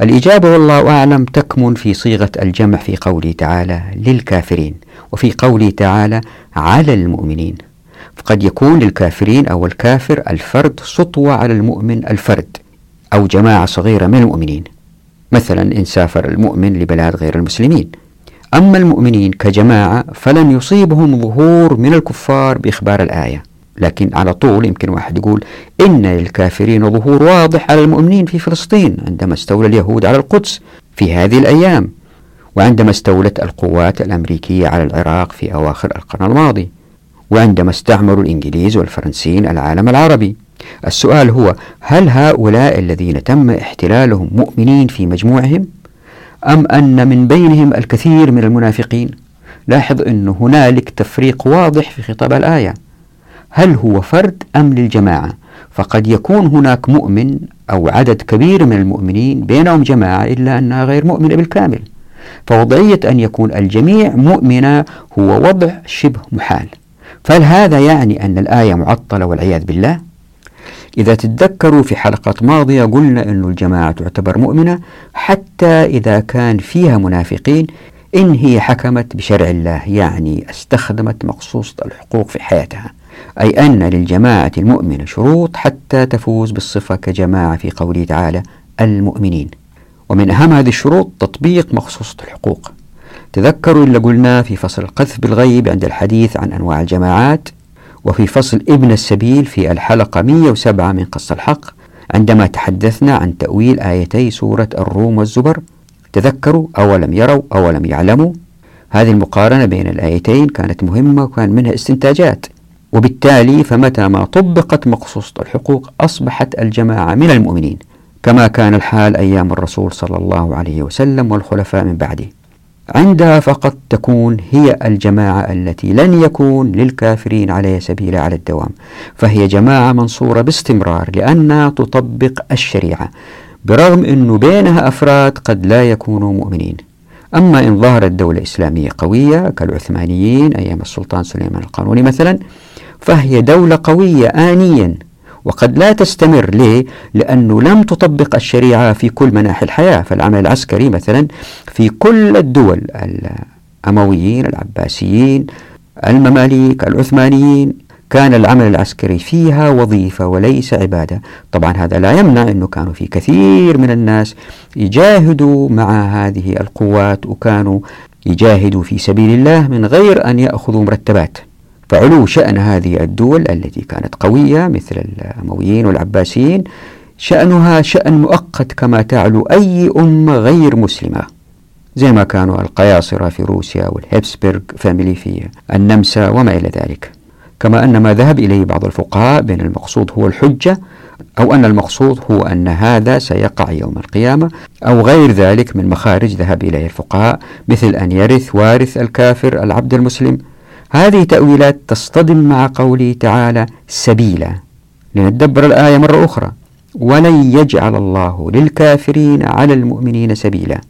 الإجابة والله أعلم تكمن في صيغة الجمع في قوله تعالى للكافرين. وفي قوله تعالى على المؤمنين. فقد يكون للكافرين أو الكافر الفرد سطوة على المؤمن الفرد أو جماعة صغيرة من المؤمنين. مثلا إن سافر المؤمن لبلاد غير المسلمين. أما المؤمنين كجماعة فلن يصيبهم ظهور من الكفار بإخبار الآية. لكن على طول يمكن واحد يقول إن للكافرين ظهور واضح على المؤمنين في فلسطين عندما استولى اليهود على القدس في هذه الأيام. وعندما استولت القوات الأمريكية على العراق في أواخر القرن الماضي وعندما استعمروا الإنجليز والفرنسيين العالم العربي. السؤال هو هل هؤلاء الذين تم احتلالهم مؤمنين في مجموعهم؟ أم أن من بينهم الكثير من المنافقين؟ لاحظ أن هنالك تفريق واضح في خطاب الآية. هل هو فرد أم للجماعة؟ فقد يكون هناك مؤمن أو عدد كبير من المؤمنين بينهم جماعة إلا أنها غير مؤمنة بالكامل. فوضعية أن يكون الجميع مؤمنا هو وضع شبه محال. فهل هذا يعني أن الآية معطلة والعياذ بالله؟ إذا تتذكروا في حلقات ماضية قلنا أن الجماعة تعتبر مؤمنة حتى إذا كان فيها منافقين إن هي حكمت بشرع الله يعني استخدمت مقصوصة الحقوق في حياتها. أي أن للجماعة المؤمنة شروط حتى تفوز بالصفة كجماعة في قوله تعالى المؤمنين. ومن أهم هذه الشروط تطبيق مخصوصة الحقوق. تذكروا اللي قلناه في فصل القذف بالغيب عند الحديث عن أنواع الجماعات وفي فصل ابن السبيل في الحلقة 107 من قص الحق عندما تحدثنا عن تأويل آيتي سورة الروم والزبر. تذكروا أولم يروا أولم يعلموا؟ هذه المقارنة بين الآيتين كانت مهمة وكان منها استنتاجات. وبالتالي فمتى ما طبقت مقصوصة الحقوق أصبحت الجماعة من المؤمنين. كما كان الحال أيام الرسول صلى الله عليه وسلم والخلفاء من بعده. عندها فقط تكون هي الجماعة التي لن يكون للكافرين عليها سبيل على الدوام فهي جماعة منصورة باستمرار لأنها تطبق الشريعة برغم أنه بينها أفراد قد لا يكونوا مؤمنين. أما إن ظهرت دولة إسلامية قوية كالعثمانيين أيام السلطان سليمان القانوني مثلا فهي دولة قوية آنيا. وقد لا تستمر ليه؟ لأنه لم تطبق الشريعة في كل مناحي الحياة. فالعمل العسكري مثلا في كل الدول الأمويين العباسيين المماليك العثمانيين كان العمل العسكري فيها وظيفة وليس عبادة. طبعا هذا لا يمنع أنه كانوا في كثير من الناس يجاهدوا مع هذه القوات وكانوا يجاهدوا في سبيل الله من غير أن يأخذوا مرتبات. فعلو شأن هذه الدول التي كانت قوية مثل الأمويين والعباسيين. شأنها شأن مؤقت كما تعلو أي أمة غير مسلمة زي ما كانوا القياصرة في روسيا وال Habsburg family في النمسا وما إلى ذلك. كما أن ما ذهب إليه بعض الفقهاء بأن المقصود هو الحجة أو أن المقصود هو أن هذا سيقع يوم القيامة أو غير ذلك من مخارج ذهب إليه الفقهاء مثل أن يرث وارث الكافر العبد المسلم. هذه تأويلات تصطدم مع قوله تعالى سبيلا. لندبر الآية مرة أخرى. ولن يجعل الله للكافرين على المؤمنين سبيلا.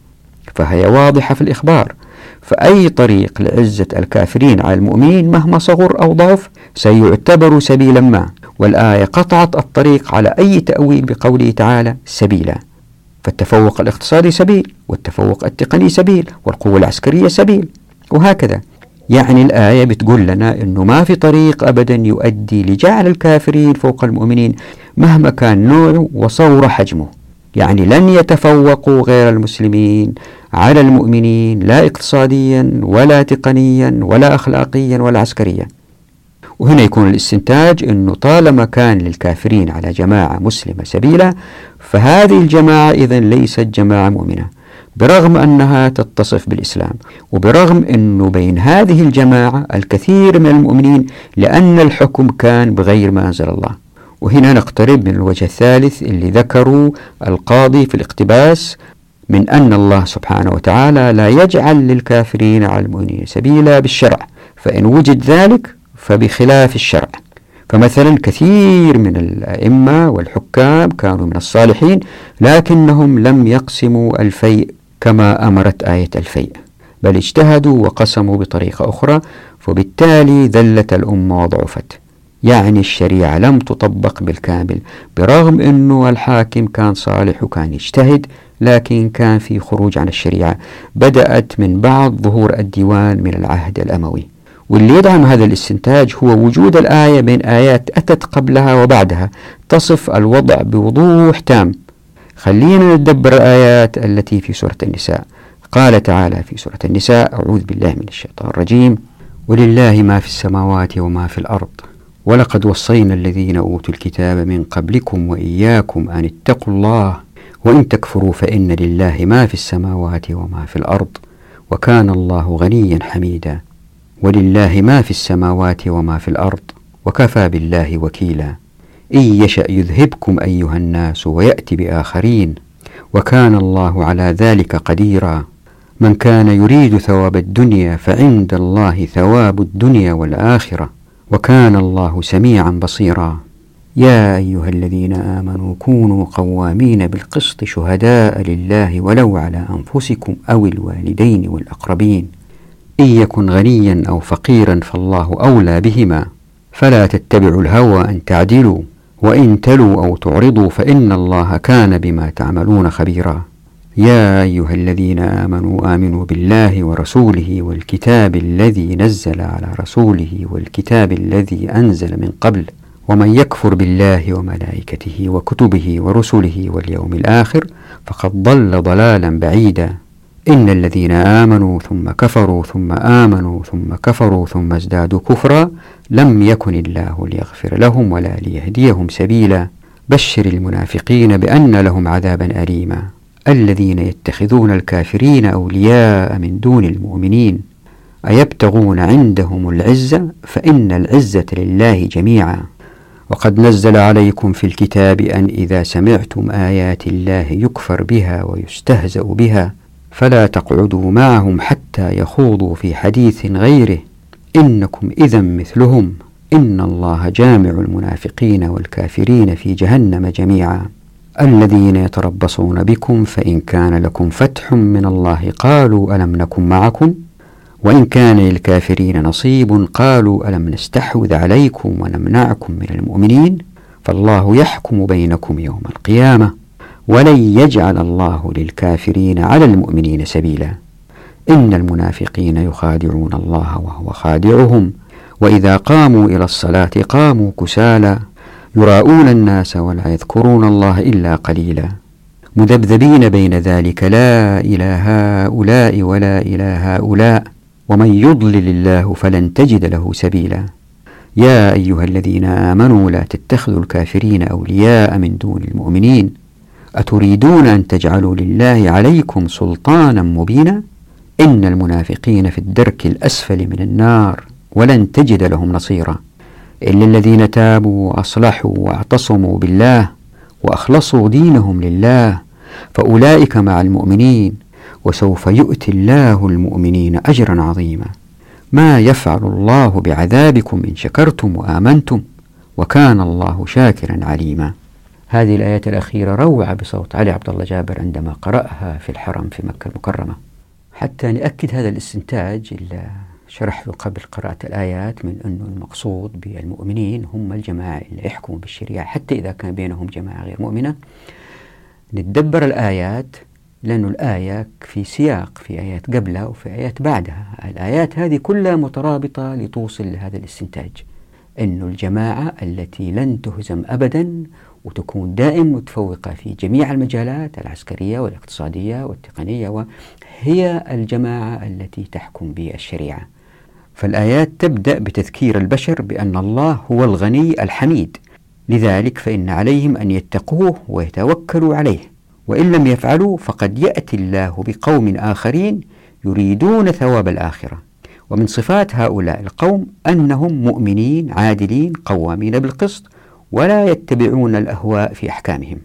فهي واضحة في الإخبار. فأي طريق لعزة الكافرين على المؤمنين مهما صغر أو ضعف سيعتبر سبيلا ما. والآية قطعت الطريق على أي تأويل بقوله تعالى سبيلا. فالتفوق الاقتصادي سبيل والتفوق التقني سبيل والقوة العسكرية سبيل وهكذا. يعني الآية بتقول لنا أنه ما في طريق أبدا يؤدي لجعل الكافرين فوق المؤمنين مهما كان نوعه وصور حجمه. يعني لن يتفوقوا غير المسلمين على المؤمنين لا اقتصاديا ولا تقنيا ولا أخلاقيا ولا عسكريا. وهنا يكون الاستنتاج أنه طالما كان للكافرين على جماعة مسلمة سبيلة فهذه الجماعة إذا ليست جماعة مؤمنة. برغم أنها تتصف بالإسلام وبرغم أنه بين هذه الجماعة الكثير من المؤمنين لأن الحكم كان بغير ما أنزل الله. وهنا نقترب من الوجه الثالث اللي ذكروا القاضي في الاقتباس من أن الله سبحانه وتعالى لا يجعل للكافرين على المؤمنين سبيلا بالشرع فإن وجد ذلك فبخلاف الشرع. فمثلا كثير من الأئمة والحكام كانوا من الصالحين لكنهم لم يقسموا الفيء كما أمرت آية الفيء. بل اجتهدوا وقسموا بطريقة أخرى فبالتالي ذلت الأمة وضعفت. يعني الشريعة لم تطبق بالكامل برغم أنه الحاكم كان صالح وكان يجتهد لكن كان في خروج عن الشريعة. بدأت من بعد ظهور الديوان من العهد الأموي. واللي يدعم هذا الاستنتاج هو وجود الآية بين آيات أتت قبلها وبعدها. تصف الوضع بوضوح تام. خلينا نتدبر الآيات التي في سورة النساء. قال تعالى في سورة النساء أعوذ بالله من الشيطان الرجيم. ولله ما في السماوات وما في الأرض. ولقد وصينا الذين أوتوا الكتاب من قبلكم وإياكم أن اتقوا الله. وإن تكفروا فإن لله ما في السماوات وما في الأرض. وكان الله غنيا حميدا. ولله ما في السماوات وما في الأرض. وكفى بالله وكيلا. إن يشأ يذهبكم أيها الناس ويأتي بآخرين وكان الله على ذلك قديرا. من كان يريد ثواب الدنيا فعند الله ثواب الدنيا والآخرة وكان الله سميعا بصيرا. يا أيها الذين آمنوا كونوا قوامين بالقسط شهداء لله ولو على أنفسكم أو الوالدين والأقربين. إن يكن غنيا أو فقيرا فالله أولى بهما. فلا تتبعوا الهوى أن تعدلوا. وإن تلوا أو تعرضوا فإن الله كان بما تعملون خبيرا. يا أيها الذين آمنوا آمنوا بالله ورسوله والكتاب الذي نزل على رسوله والكتاب الذي أنزل من قبل ومن يكفر بالله وملائكته وكتبه ورسله واليوم الآخر فقد ضل ضلالا بعيدا. إن الذين آمنوا ثم كفروا ثم آمنوا ثم كفروا ثم ازدادوا كفرا لم يكن الله ليغفر لهم ولا ليهديهم سبيلا. بشر المنافقين بأن لهم عذابا أليما. الذين يتخذون الكافرين أولياء من دون المؤمنين. أيبتغون عندهم العزة فإن العزة لله جميعا. وقد نزل عليكم في الكتاب أن إذا سمعتم آيات الله يكفر بها ويستهزأ بها. فلا تقعدوا معهم حتى يخوضوا في حديث غيره. إنكم إذا مثلهم. إن الله جامع المنافقين والكافرين في جهنم جميعا. الذين يتربصون بكم فإن كان لكم فتح من الله قالوا ألم نكن معكم؟ وإن كان للكافرين نصيب قالوا ألم نستحوذ عليكم ونمنعكم من المؤمنين؟ فالله يحكم بينكم يوم القيامة. ولن يجعل الله للكافرين على المؤمنين سبيلا. إن المنافقين يخادعون الله وهو خادعهم. وإذا قاموا إلى الصلاة قاموا كسالى يراءون الناس ولا يذكرون الله إلا قليلا. مذبذبين بين ذلك لا إلى هؤلاء ولا إلى هؤلاء. ومن يضلل الله فلن تجد له سبيلا. يا أيها الذين آمنوا لا تتخذوا الكافرين أولياء من دون المؤمنين. أتريدون أن تجعلوا لله عليكم سلطانا مبينا؟ إن المنافقين في الدرك الأسفل من النار ولن تجد لهم نصيرا. إلا الذين تابوا وأصلحوا واعتصموا بالله وأخلصوا دينهم لله فأولئك مع المؤمنين وسوف يؤتي الله المؤمنين أجرا عظيما. ما يفعل الله بعذابكم إن شكرتم وآمنتم وكان الله شاكرا عليما. هذه الآيات الأخيرة روعة بصوت علي عبد الله جابر عندما قرأها في الحرم في مكة المكرمة. حتى نأكد هذا الاستنتاج اللي شرحته قبل قراءة الآيات من أنه المقصود بالمؤمنين هم الجماعة اللي يحكموا بالشريعة. حتى إذا كان بينهم جماعة غير مؤمنة نتدبر الآيات لأن الآية في سياق في آيات قبلها وفي آيات بعدها. الآيات هذه كلها مترابطة لتوصل لهذا الاستنتاج. أن الجماعة التي لن تهزم أبدا وتكون دائم متفوقة في جميع المجالات العسكرية والاقتصادية والتقنية وهي الجماعة التي تحكم بالشريعة. فالآيات تبدأ بتذكير البشر بأن الله هو الغني الحميد. لذلك فإن عليهم أن يتقوه ويتوكلوا عليه. وإن لم يفعلوا فقد يأتي الله بقوم آخرين يريدون ثواب الآخرة. ومن صفات هؤلاء القوم أنهم مؤمنين عادلين قوامين بالقسط ولا يتبعون الأهواء في أحكامهم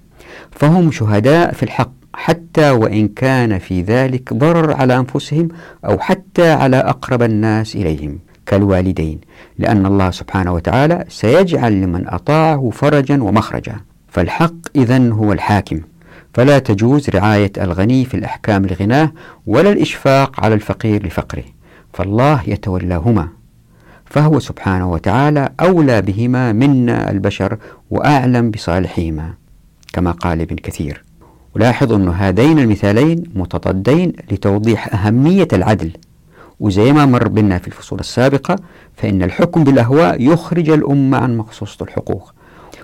فهم شهداء في الحق حتى وإن كان في ذلك ضرر على أنفسهم أو حتى على أقرب الناس إليهم كالوالدين لأن الله سبحانه وتعالى سيجعل لمن أطاعه فرجا ومخرجا. فالحق إذا هو الحاكم فلا تجوز رعاية الغني في الأحكام لغناه ولا الإشفاق على الفقير لفقره فالله يتولاهما. فهو سبحانه وتعالى أولى بهما منا البشر وأعلم بصالحهما كما قال ابن كثير. ولاحظ أن هذين المثالين متضادين لتوضيح أهمية العدل. وزي ما مر بنا في الفصول السابقة فإن الحكم بالأهواء يخرج الأمة عن مقصوصة الحقوق.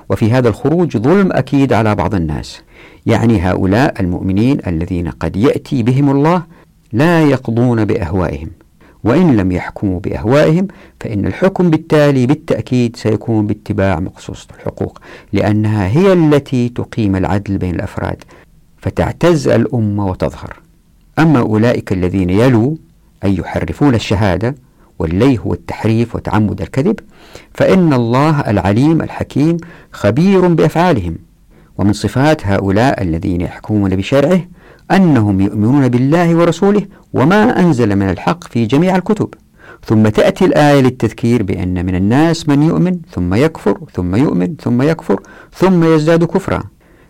وفي هذا الخروج ظلم أكيد على بعض الناس. يعني هؤلاء المؤمنين الذين قد يأتي بهم الله لا يقضون بأهوائهم. وإن لم يحكموا بأهوائهم فإن الحكم بالتالي بالتأكيد سيكون باتباع مقصوصة الحقوق لأنها هي التي تقيم العدل بين الأفراد فتعتز الأمة وتظهر. أما أولئك الذين يلوا أي يحرفون الشهادة واللي هو التحريف وتعمد الكذب فإن الله العليم الحكيم خبير بأفعالهم. ومن صفات هؤلاء الذين يحكمون بشرعه أنهم يؤمنون بالله ورسوله وما أنزل من الحق في جميع الكتب. ثم تأتي الآية للتذكير بأن من الناس من يؤمن ثم يكفر ثم يؤمن ثم يكفر ثم يزداد كفرا.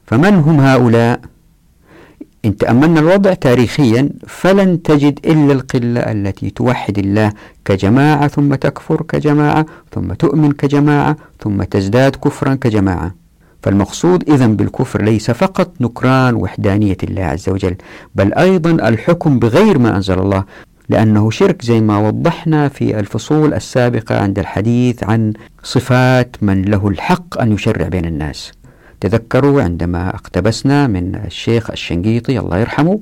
فمن هم هؤلاء؟ إن تأملنا الوضع تاريخيا فلن تجد إلا القلة التي توحد الله كجماعة ثم تكفر كجماعة ثم تؤمن كجماعة ثم تزداد كفرا كجماعة. فالمقصود إذا بالكفر ليس فقط نكران وحدانية الله عز وجل بل أيضا الحكم بغير ما أنزل الله لأنه شرك زي ما وضحنا في الفصول السابقة عند الحديث عن صفات من له الحق أن يشرع بين الناس. تذكروا عندما اقتبسنا من الشيخ الشنقيطي الله يرحمه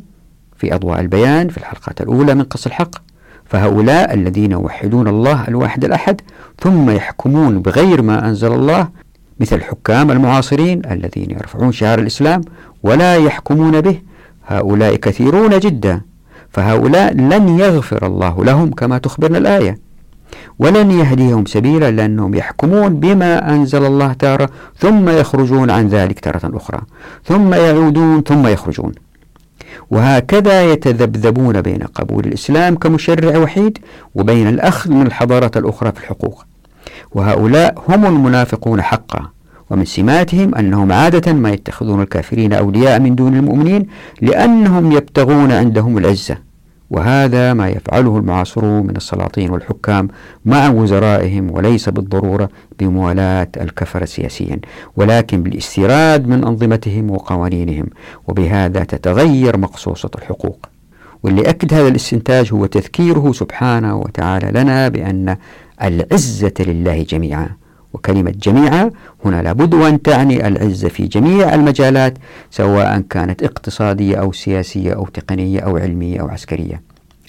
في أضواء البيان في الحلقات الأولى من قص الحق فهؤلاء الذين يوحدون الله الواحد الأحد ثم يحكمون بغير ما أنزل الله مثل الحكام المعاصرين الذين يرفعون شعار الإسلام ولا يحكمون به. هؤلاء كثيرون جدا فهؤلاء لن يغفر الله لهم كما تخبرنا الآية. ولن يهديهم سبيلا لأنهم يحكمون بما أنزل الله تارة ثم يخرجون عن ذلك تارة أخرى ثم يعودون ثم يخرجون. وهكذا يتذبذبون بين قبول الإسلام كمشرع وحيد وبين الأخذ من الحضارات الأخرى في الحقوق. وهؤلاء هم المنافقون حقا. ومن سماتهم أنهم عادة ما يتخذون الكافرين أولياء من دون المؤمنين لأنهم يبتغون عندهم العزة. وهذا ما يفعله المعاصرون من السلاطين والحكام مع وزرائهم وليس بالضرورة بموالاة الكفر سياسيا ولكن بالاستيراد من أنظمتهم وقوانينهم. وبهذا تتغير مقصوصة الحقوق. واللي أكد هذا الاستنتاج هو تذكيره سبحانه وتعالى لنا بأن العزة لله جميعا. وكلمة جميعا هنا لابد أن تعني العزة في جميع المجالات سواء كانت اقتصادية أو سياسية أو تقنية أو علمية أو عسكرية.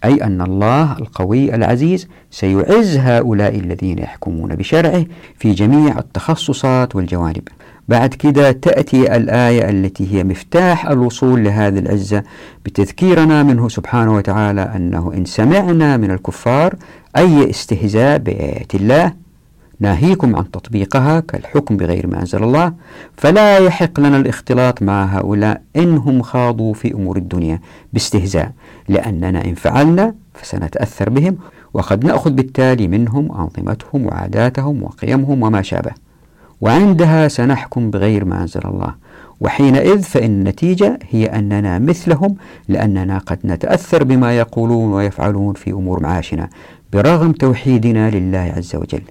أي أن الله القوي العزيز سيعز هؤلاء الذين يحكمون بشرعه في جميع التخصصات والجوانب. بعد كده تأتي الآية التي هي مفتاح الوصول لهذه العزة بتذكيرنا منه سبحانه وتعالى أنه إن سمعنا من الكفار أي استهزاء بآيات الله ناهيكم عن تطبيقها كالحكم بغير ما أنزل الله فلا يحق لنا الاختلاط مع هؤلاء إنهم خاضوا في أمور الدنيا باستهزاء لأننا إن فعلنا فسنتأثر بهم وقد نأخذ بالتالي منهم أنظمتهم وعاداتهم وقيمهم وما شابه. وعندها سنحكم بغير ما أنزل الله. وحينئذ فإن النتيجة هي أننا مثلهم لأننا قد نتأثر بما يقولون ويفعلون في أمور معاشنا برغم توحيدنا لله عز وجل.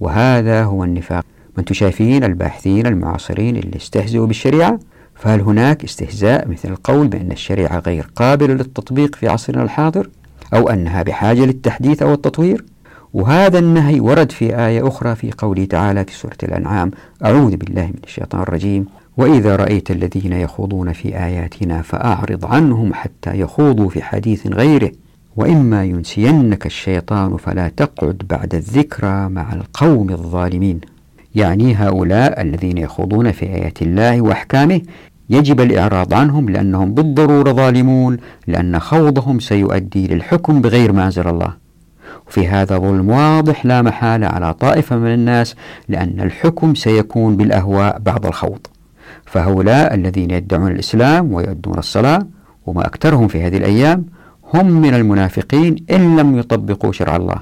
وهذا هو النفاق. ما أنتم شايفين الباحثين المعاصرين اللي استهزئوا بالشريعة فهل هناك استهزاء مثل القول بأن الشريعة غير قابلة للتطبيق في عصرنا الحاضر؟ أو أنها بحاجة للتحديث أو التطوير؟ وهذا النهي ورد في آية أخرى في قوله تعالى في سورة الأنعام أعوذ بالله من الشيطان الرجيم. وإذا رأيت الذين يخوضون في آياتنا فأعرض عنهم حتى يخوضوا في حديث غيره. وإما ينسينك الشيطان فلا تقعد بعد الذكرى مع القوم الظالمين. يعني هؤلاء الذين يخوضون في آيات الله وأحكامه يجب الإعراض عنهم لأنهم بالضرورة ظالمون لأن خوضهم سيؤدي للحكم بغير ما أنزل الله. وفي هذا ظلم واضح لا محالة على طائفة من الناس لأن الحكم سيكون بالأهواء بعد الخوض. فهؤلاء الذين يدعون الإسلام ويؤدون الصلاة وما أكثرهم في هذه الأيام هم من المنافقين إن لم يطبقوا شرع الله.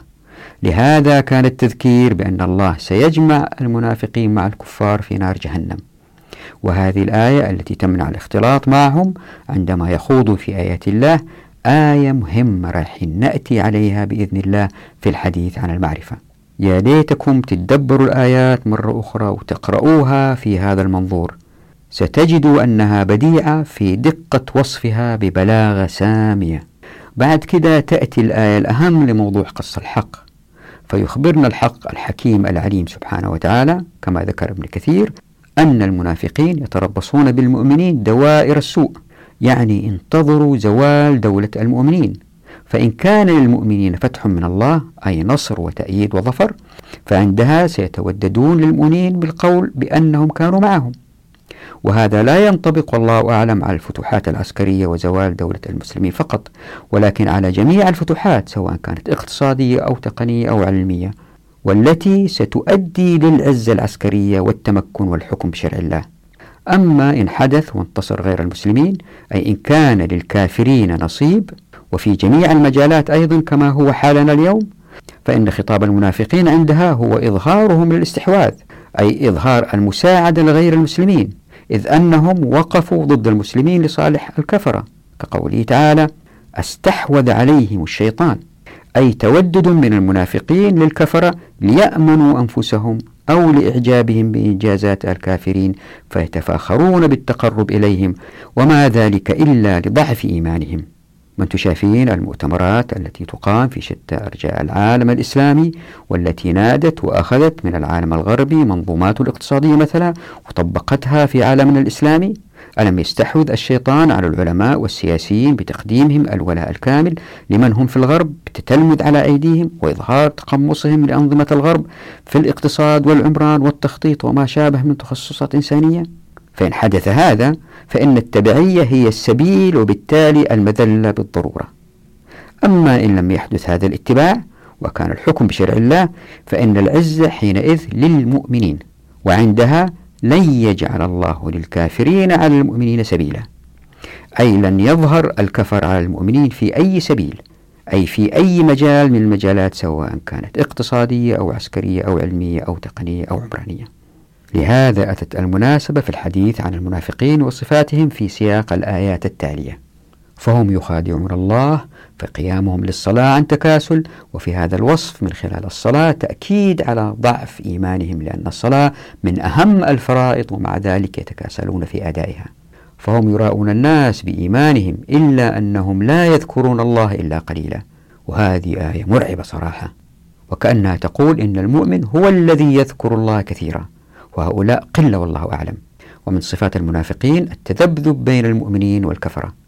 لهذا كان التذكير بأن الله سيجمع المنافقين مع الكفار في نار جهنم. وهذه الآية التي تمنع الاختلاط معهم عندما يخوضوا في آيات الله آية مهمة راح نأتي عليها بإذن الله في الحديث عن المعرفة. يا ليتكم تدبروا الآيات مرة أخرى وتقرؤوها في هذا المنظور. ستجدوا أنها بديعة في دقة وصفها ببلاغة سامية. بعد كده تأتي الآية الأهم لموضوع قص الحق. فيخبرنا الحق الحكيم العليم سبحانه وتعالى كما ذكر ابن كثير أن المنافقين يتربصون بالمؤمنين دوائر السوء. يعني انتظروا زوال دولة المؤمنين. فإن كان للمؤمنين فتح من الله أي نصر وتأييد وظفر فعندها سيتوددون للمؤمنين بالقول بأنهم كانوا معهم. وهذا لا ينطبق والله أعلم على الفتوحات العسكرية وزوال دولة المسلمين فقط ولكن على جميع الفتوحات سواء كانت اقتصادية أو تقنية أو علمية والتي ستؤدي للعزة العسكرية والتمكن والحكم بشرع الله. أما إن حدث وانتصر غير المسلمين أي إن كان للكافرين نصيب وفي جميع المجالات أيضا كما هو حالنا اليوم فإن خطاب المنافقين عندها هو إظهارهم للاستحواذ أي إظهار المساعدة لغير المسلمين إذ أنهم وقفوا ضد المسلمين لصالح الكفرة كقوله تعالى أستحوذ عليهم الشيطان أي تودد من المنافقين للكفرة ليأمنوا أنفسهم أو لإعجابهم بإنجازات الكافرين فيتفاخرون بالتقرب إليهم وما ذلك إلا لضعف إيمانهم. من تشافين المؤتمرات التي تقام في شتى أرجاء العالم الإسلامي والتي نادت وأخذت من العالم الغربي منظومات الاقتصادية مثلا وطبقتها في عالمنا الإسلامي ألم يستحوذ الشيطان على العلماء والسياسيين بتقديمهم الولاء الكامل لمن هم في الغرب بتتلمذ على أيديهم وإظهار تقمصهم لأنظمة الغرب في الاقتصاد والعمران والتخطيط وما شابه من تخصصات إنسانية؟ فإن حدث هذا فإن التبعية هي السبيل وبالتالي المذلة بالضرورة. أما إن لم يحدث هذا الاتباع وكان الحكم بشرع الله فإن العزة حينئذ للمؤمنين وعندها لن يجعل الله للكافرين على المؤمنين سبيلا. أي لن يظهر الكفر على المؤمنين في أي سبيل أي في أي مجال من المجالات سواء كانت اقتصادية أو عسكرية أو علمية أو تقنية أو عمرانية. لهذا أتت المناسبة في الحديث عن المنافقين وصفاتهم في سياق الآيات التالية. فهم يخادعون الله فقيامهم للصلاة عن تكاسل وفي هذا الوصف من خلال الصلاة تأكيد على ضعف إيمانهم لأن الصلاة من أهم الفرائض ومع ذلك يتكاسلون في أدائها. فهم يراؤون الناس بإيمانهم إلا أنهم لا يذكرون الله إلا قليلا. وهذه آية مرعبة صراحة. وكأنها تقول إن المؤمن هو الذي يذكر الله كثيرا وهؤلاء قلة والله أعلم. ومن صفات المنافقين التذبذب بين المؤمنين والكفرة.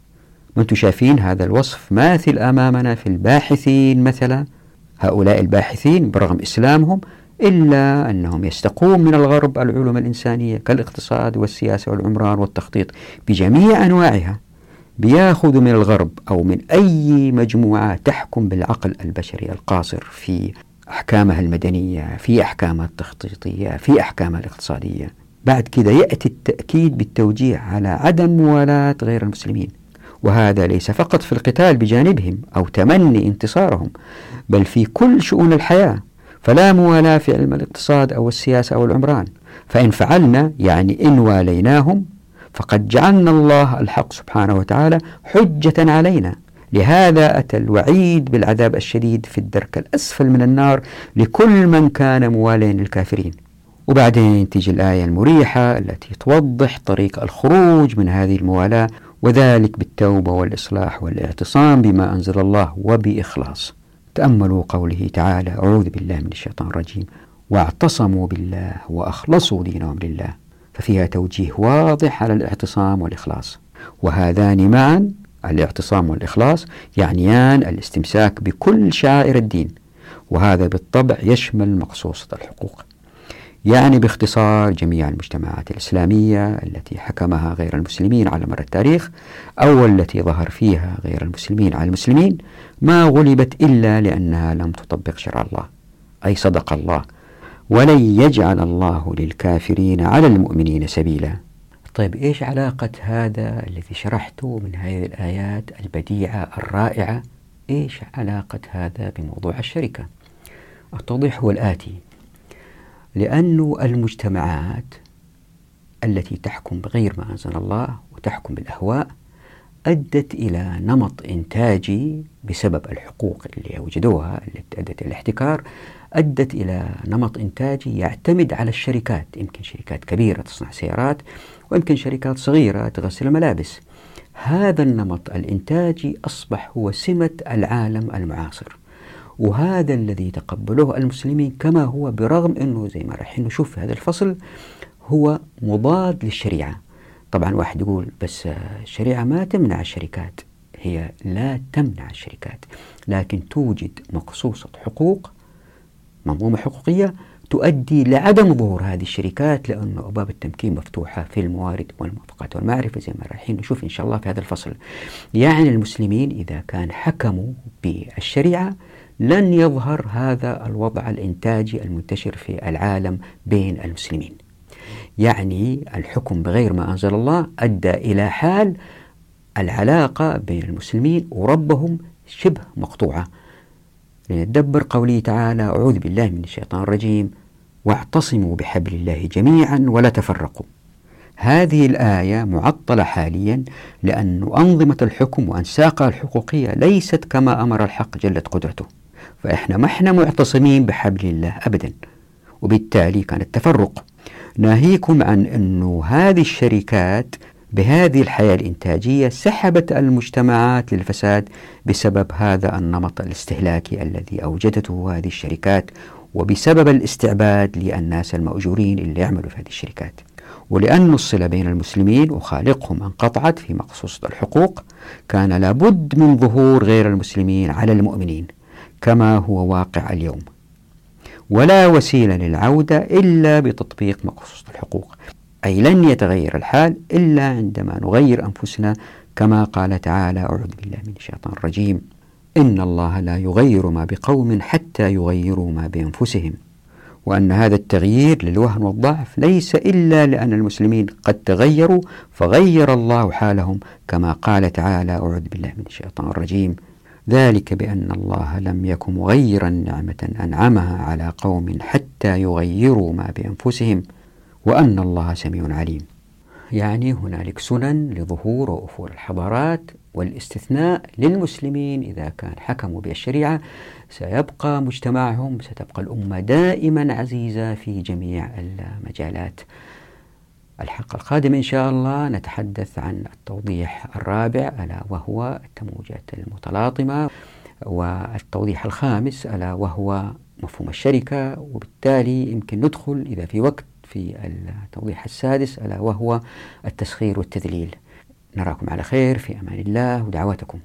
وأنتم شايفين هذا الوصف ماثل أمامنا في الباحثين مثلا. هؤلاء الباحثين برغم إسلامهم إلا أنهم يستقون من الغرب العلوم الإنسانية كالاقتصاد والسياسة والعمران والتخطيط بجميع أنواعها بياخذوا من الغرب أو من أي مجموعة تحكم بالعقل البشري القاصر في أحكامها المدنية في أحكامها التخطيطية في أحكامها الاقتصادية. بعد كذا يأتي التأكيد بالتوجيه على عدم موالاة غير المسلمين. وهذا ليس فقط في القتال بجانبهم أو تمني انتصارهم بل في كل شؤون الحياة فلا موالاة في علم الاقتصاد أو السياسة أو العمران. فإن فعلنا يعني إن واليناهم فقد جعلنا الله الحق سبحانه وتعالى حجة علينا. لهذا أتى الوعيد بالعذاب الشديد في الدرك الأسفل من النار لكل من كان مواليا للكافرين. وبعدين تيجي الآية المريحة التي توضح طريق الخروج من هذه الموالاة وذلك بالتوبة والإصلاح والاعتصام بما أنزل الله وبإخلاص. تأملوا قوله تعالى أعوذ بالله من الشيطان الرجيم واعتصموا بالله وأخلصوا دينهم لله. ففيها توجيه واضح على الاعتصام والإخلاص. وهذان معا الاعتصام والإخلاص يعنيان الاستمساك بكل شعائر الدين. وهذا بالطبع يشمل مقصوصة الحقوق. يعني باختصار جميع المجتمعات الإسلامية التي حكمها غير المسلمين على مر التاريخ أو التي ظهر فيها غير المسلمين على المسلمين ما غلبت إلا لأنها لم تطبق شرع الله أي صدق الله ولن يجعل الله للكافرين على المؤمنين سبيلا. طيب إيش علاقة هذا الذي شرحته من هذه الآيات البديعة الرائعة؟ إيش علاقة هذا بموضوع الشركة؟ التوضيح هو الآتي. لأن المجتمعات التي تحكم بغير ما أنزل الله وتحكم بالأهواء أدت إلى نمط إنتاجي بسبب الحقوق اللي وجدوها التي أدت إلى الاحتكار أدت إلى نمط إنتاجي يعتمد على الشركات. يمكن شركات كبيرة تصنع سيارات ويمكن شركات صغيرة تغسل الملابس هذا النمط الإنتاجي أصبح هو سمة العالم المعاصر. وهذا الذي تقبله المسلمين كما هو برغم أنه زي ما راح نشوف في هذا الفصل هو مضاد للشريعة. طبعا واحد يقول بس الشريعة ما تمنع الشركات هي لا تمنع الشركات. لكن توجد مقصوصة حقوق منظومة حقوقية تؤدي لعدم ظهور هذه الشركات لأن أبواب التمكين مفتوحة في الموارد والموافقات والمعرفة زي ما رايحين نشوف إن شاء الله في هذا الفصل. يعني المسلمين إذا كان حكموا بالشريعة لن يظهر هذا الوضع الإنتاجي المنتشر في العالم بين المسلمين. يعني الحكم بغير ما أنزل الله أدى إلى حال العلاقة بين المسلمين وربهم شبه مقطوعة. لنتدبر قوله تعالى أعوذ بالله من الشيطان الرجيم واعتصموا بحبل الله جميعا ولا تفرقوا. هذه الآية معطلة حاليا لأن أنظمة الحكم وأنساقها الحقوقية ليست كما أمر الحق جلت قدرته. فإحنا ما إحنا معتصمين بحبل الله أبدا. وبالتالي كان التفرق. ناهيكم عن أنه هذه الشركات بهذه الحياة الإنتاجية سحبت المجتمعات للفساد بسبب هذا النمط الاستهلاكي الذي أوجدته هذه الشركات وبسبب الاستعباد للناس المأجورين اللي يعملوا في هذه الشركات. ولأن الصلة بين المسلمين وخالقهم انقطعت في مقصوصة الحقوق كان لابد من ظهور غير المسلمين على المؤمنين. كما هو واقع اليوم. ولا وسيلة للعودة إلا بتطبيق مقصوصة الحقوق. أي لن يتغير الحال إلا عندما نغير أنفسنا كما قال تعالى أعوذ بالله من الشيطان الرجيم. إن الله لا يغير ما بقوم حتى يغيروا ما بأنفسهم. وأن هذا التغيير للوهن والضعف ليس إلا لأن المسلمين قد تغيروا فغير الله حالهم كما قال تعالى أعوذ بالله من الشيطان الرجيم. ذلك بأن الله لم يكن مغيرا نعمة أنعمها على قوم حتى يغيروا ما بأنفسهم وأن الله سميع عليم. يعني هنالك سنن لظهور وأفور الحضارات والاستثناء للمسلمين. إذا كان حكموا بالشريعة سيبقى مجتمعهم ستبقى الأمة دائما عزيزة في جميع المجالات. الحلقة القادمة إن شاء الله نتحدث عن التوضيح الرابع ألا وهو التموجات المتلاطمة والتوضيح الخامس ألا وهو مفهوم الشركة وبالتالي يمكن ندخل إذا في وقت في التوضيح السادس ألا وهو التسخير والتذليل. نراكم على خير في أمان الله ودعواتكم.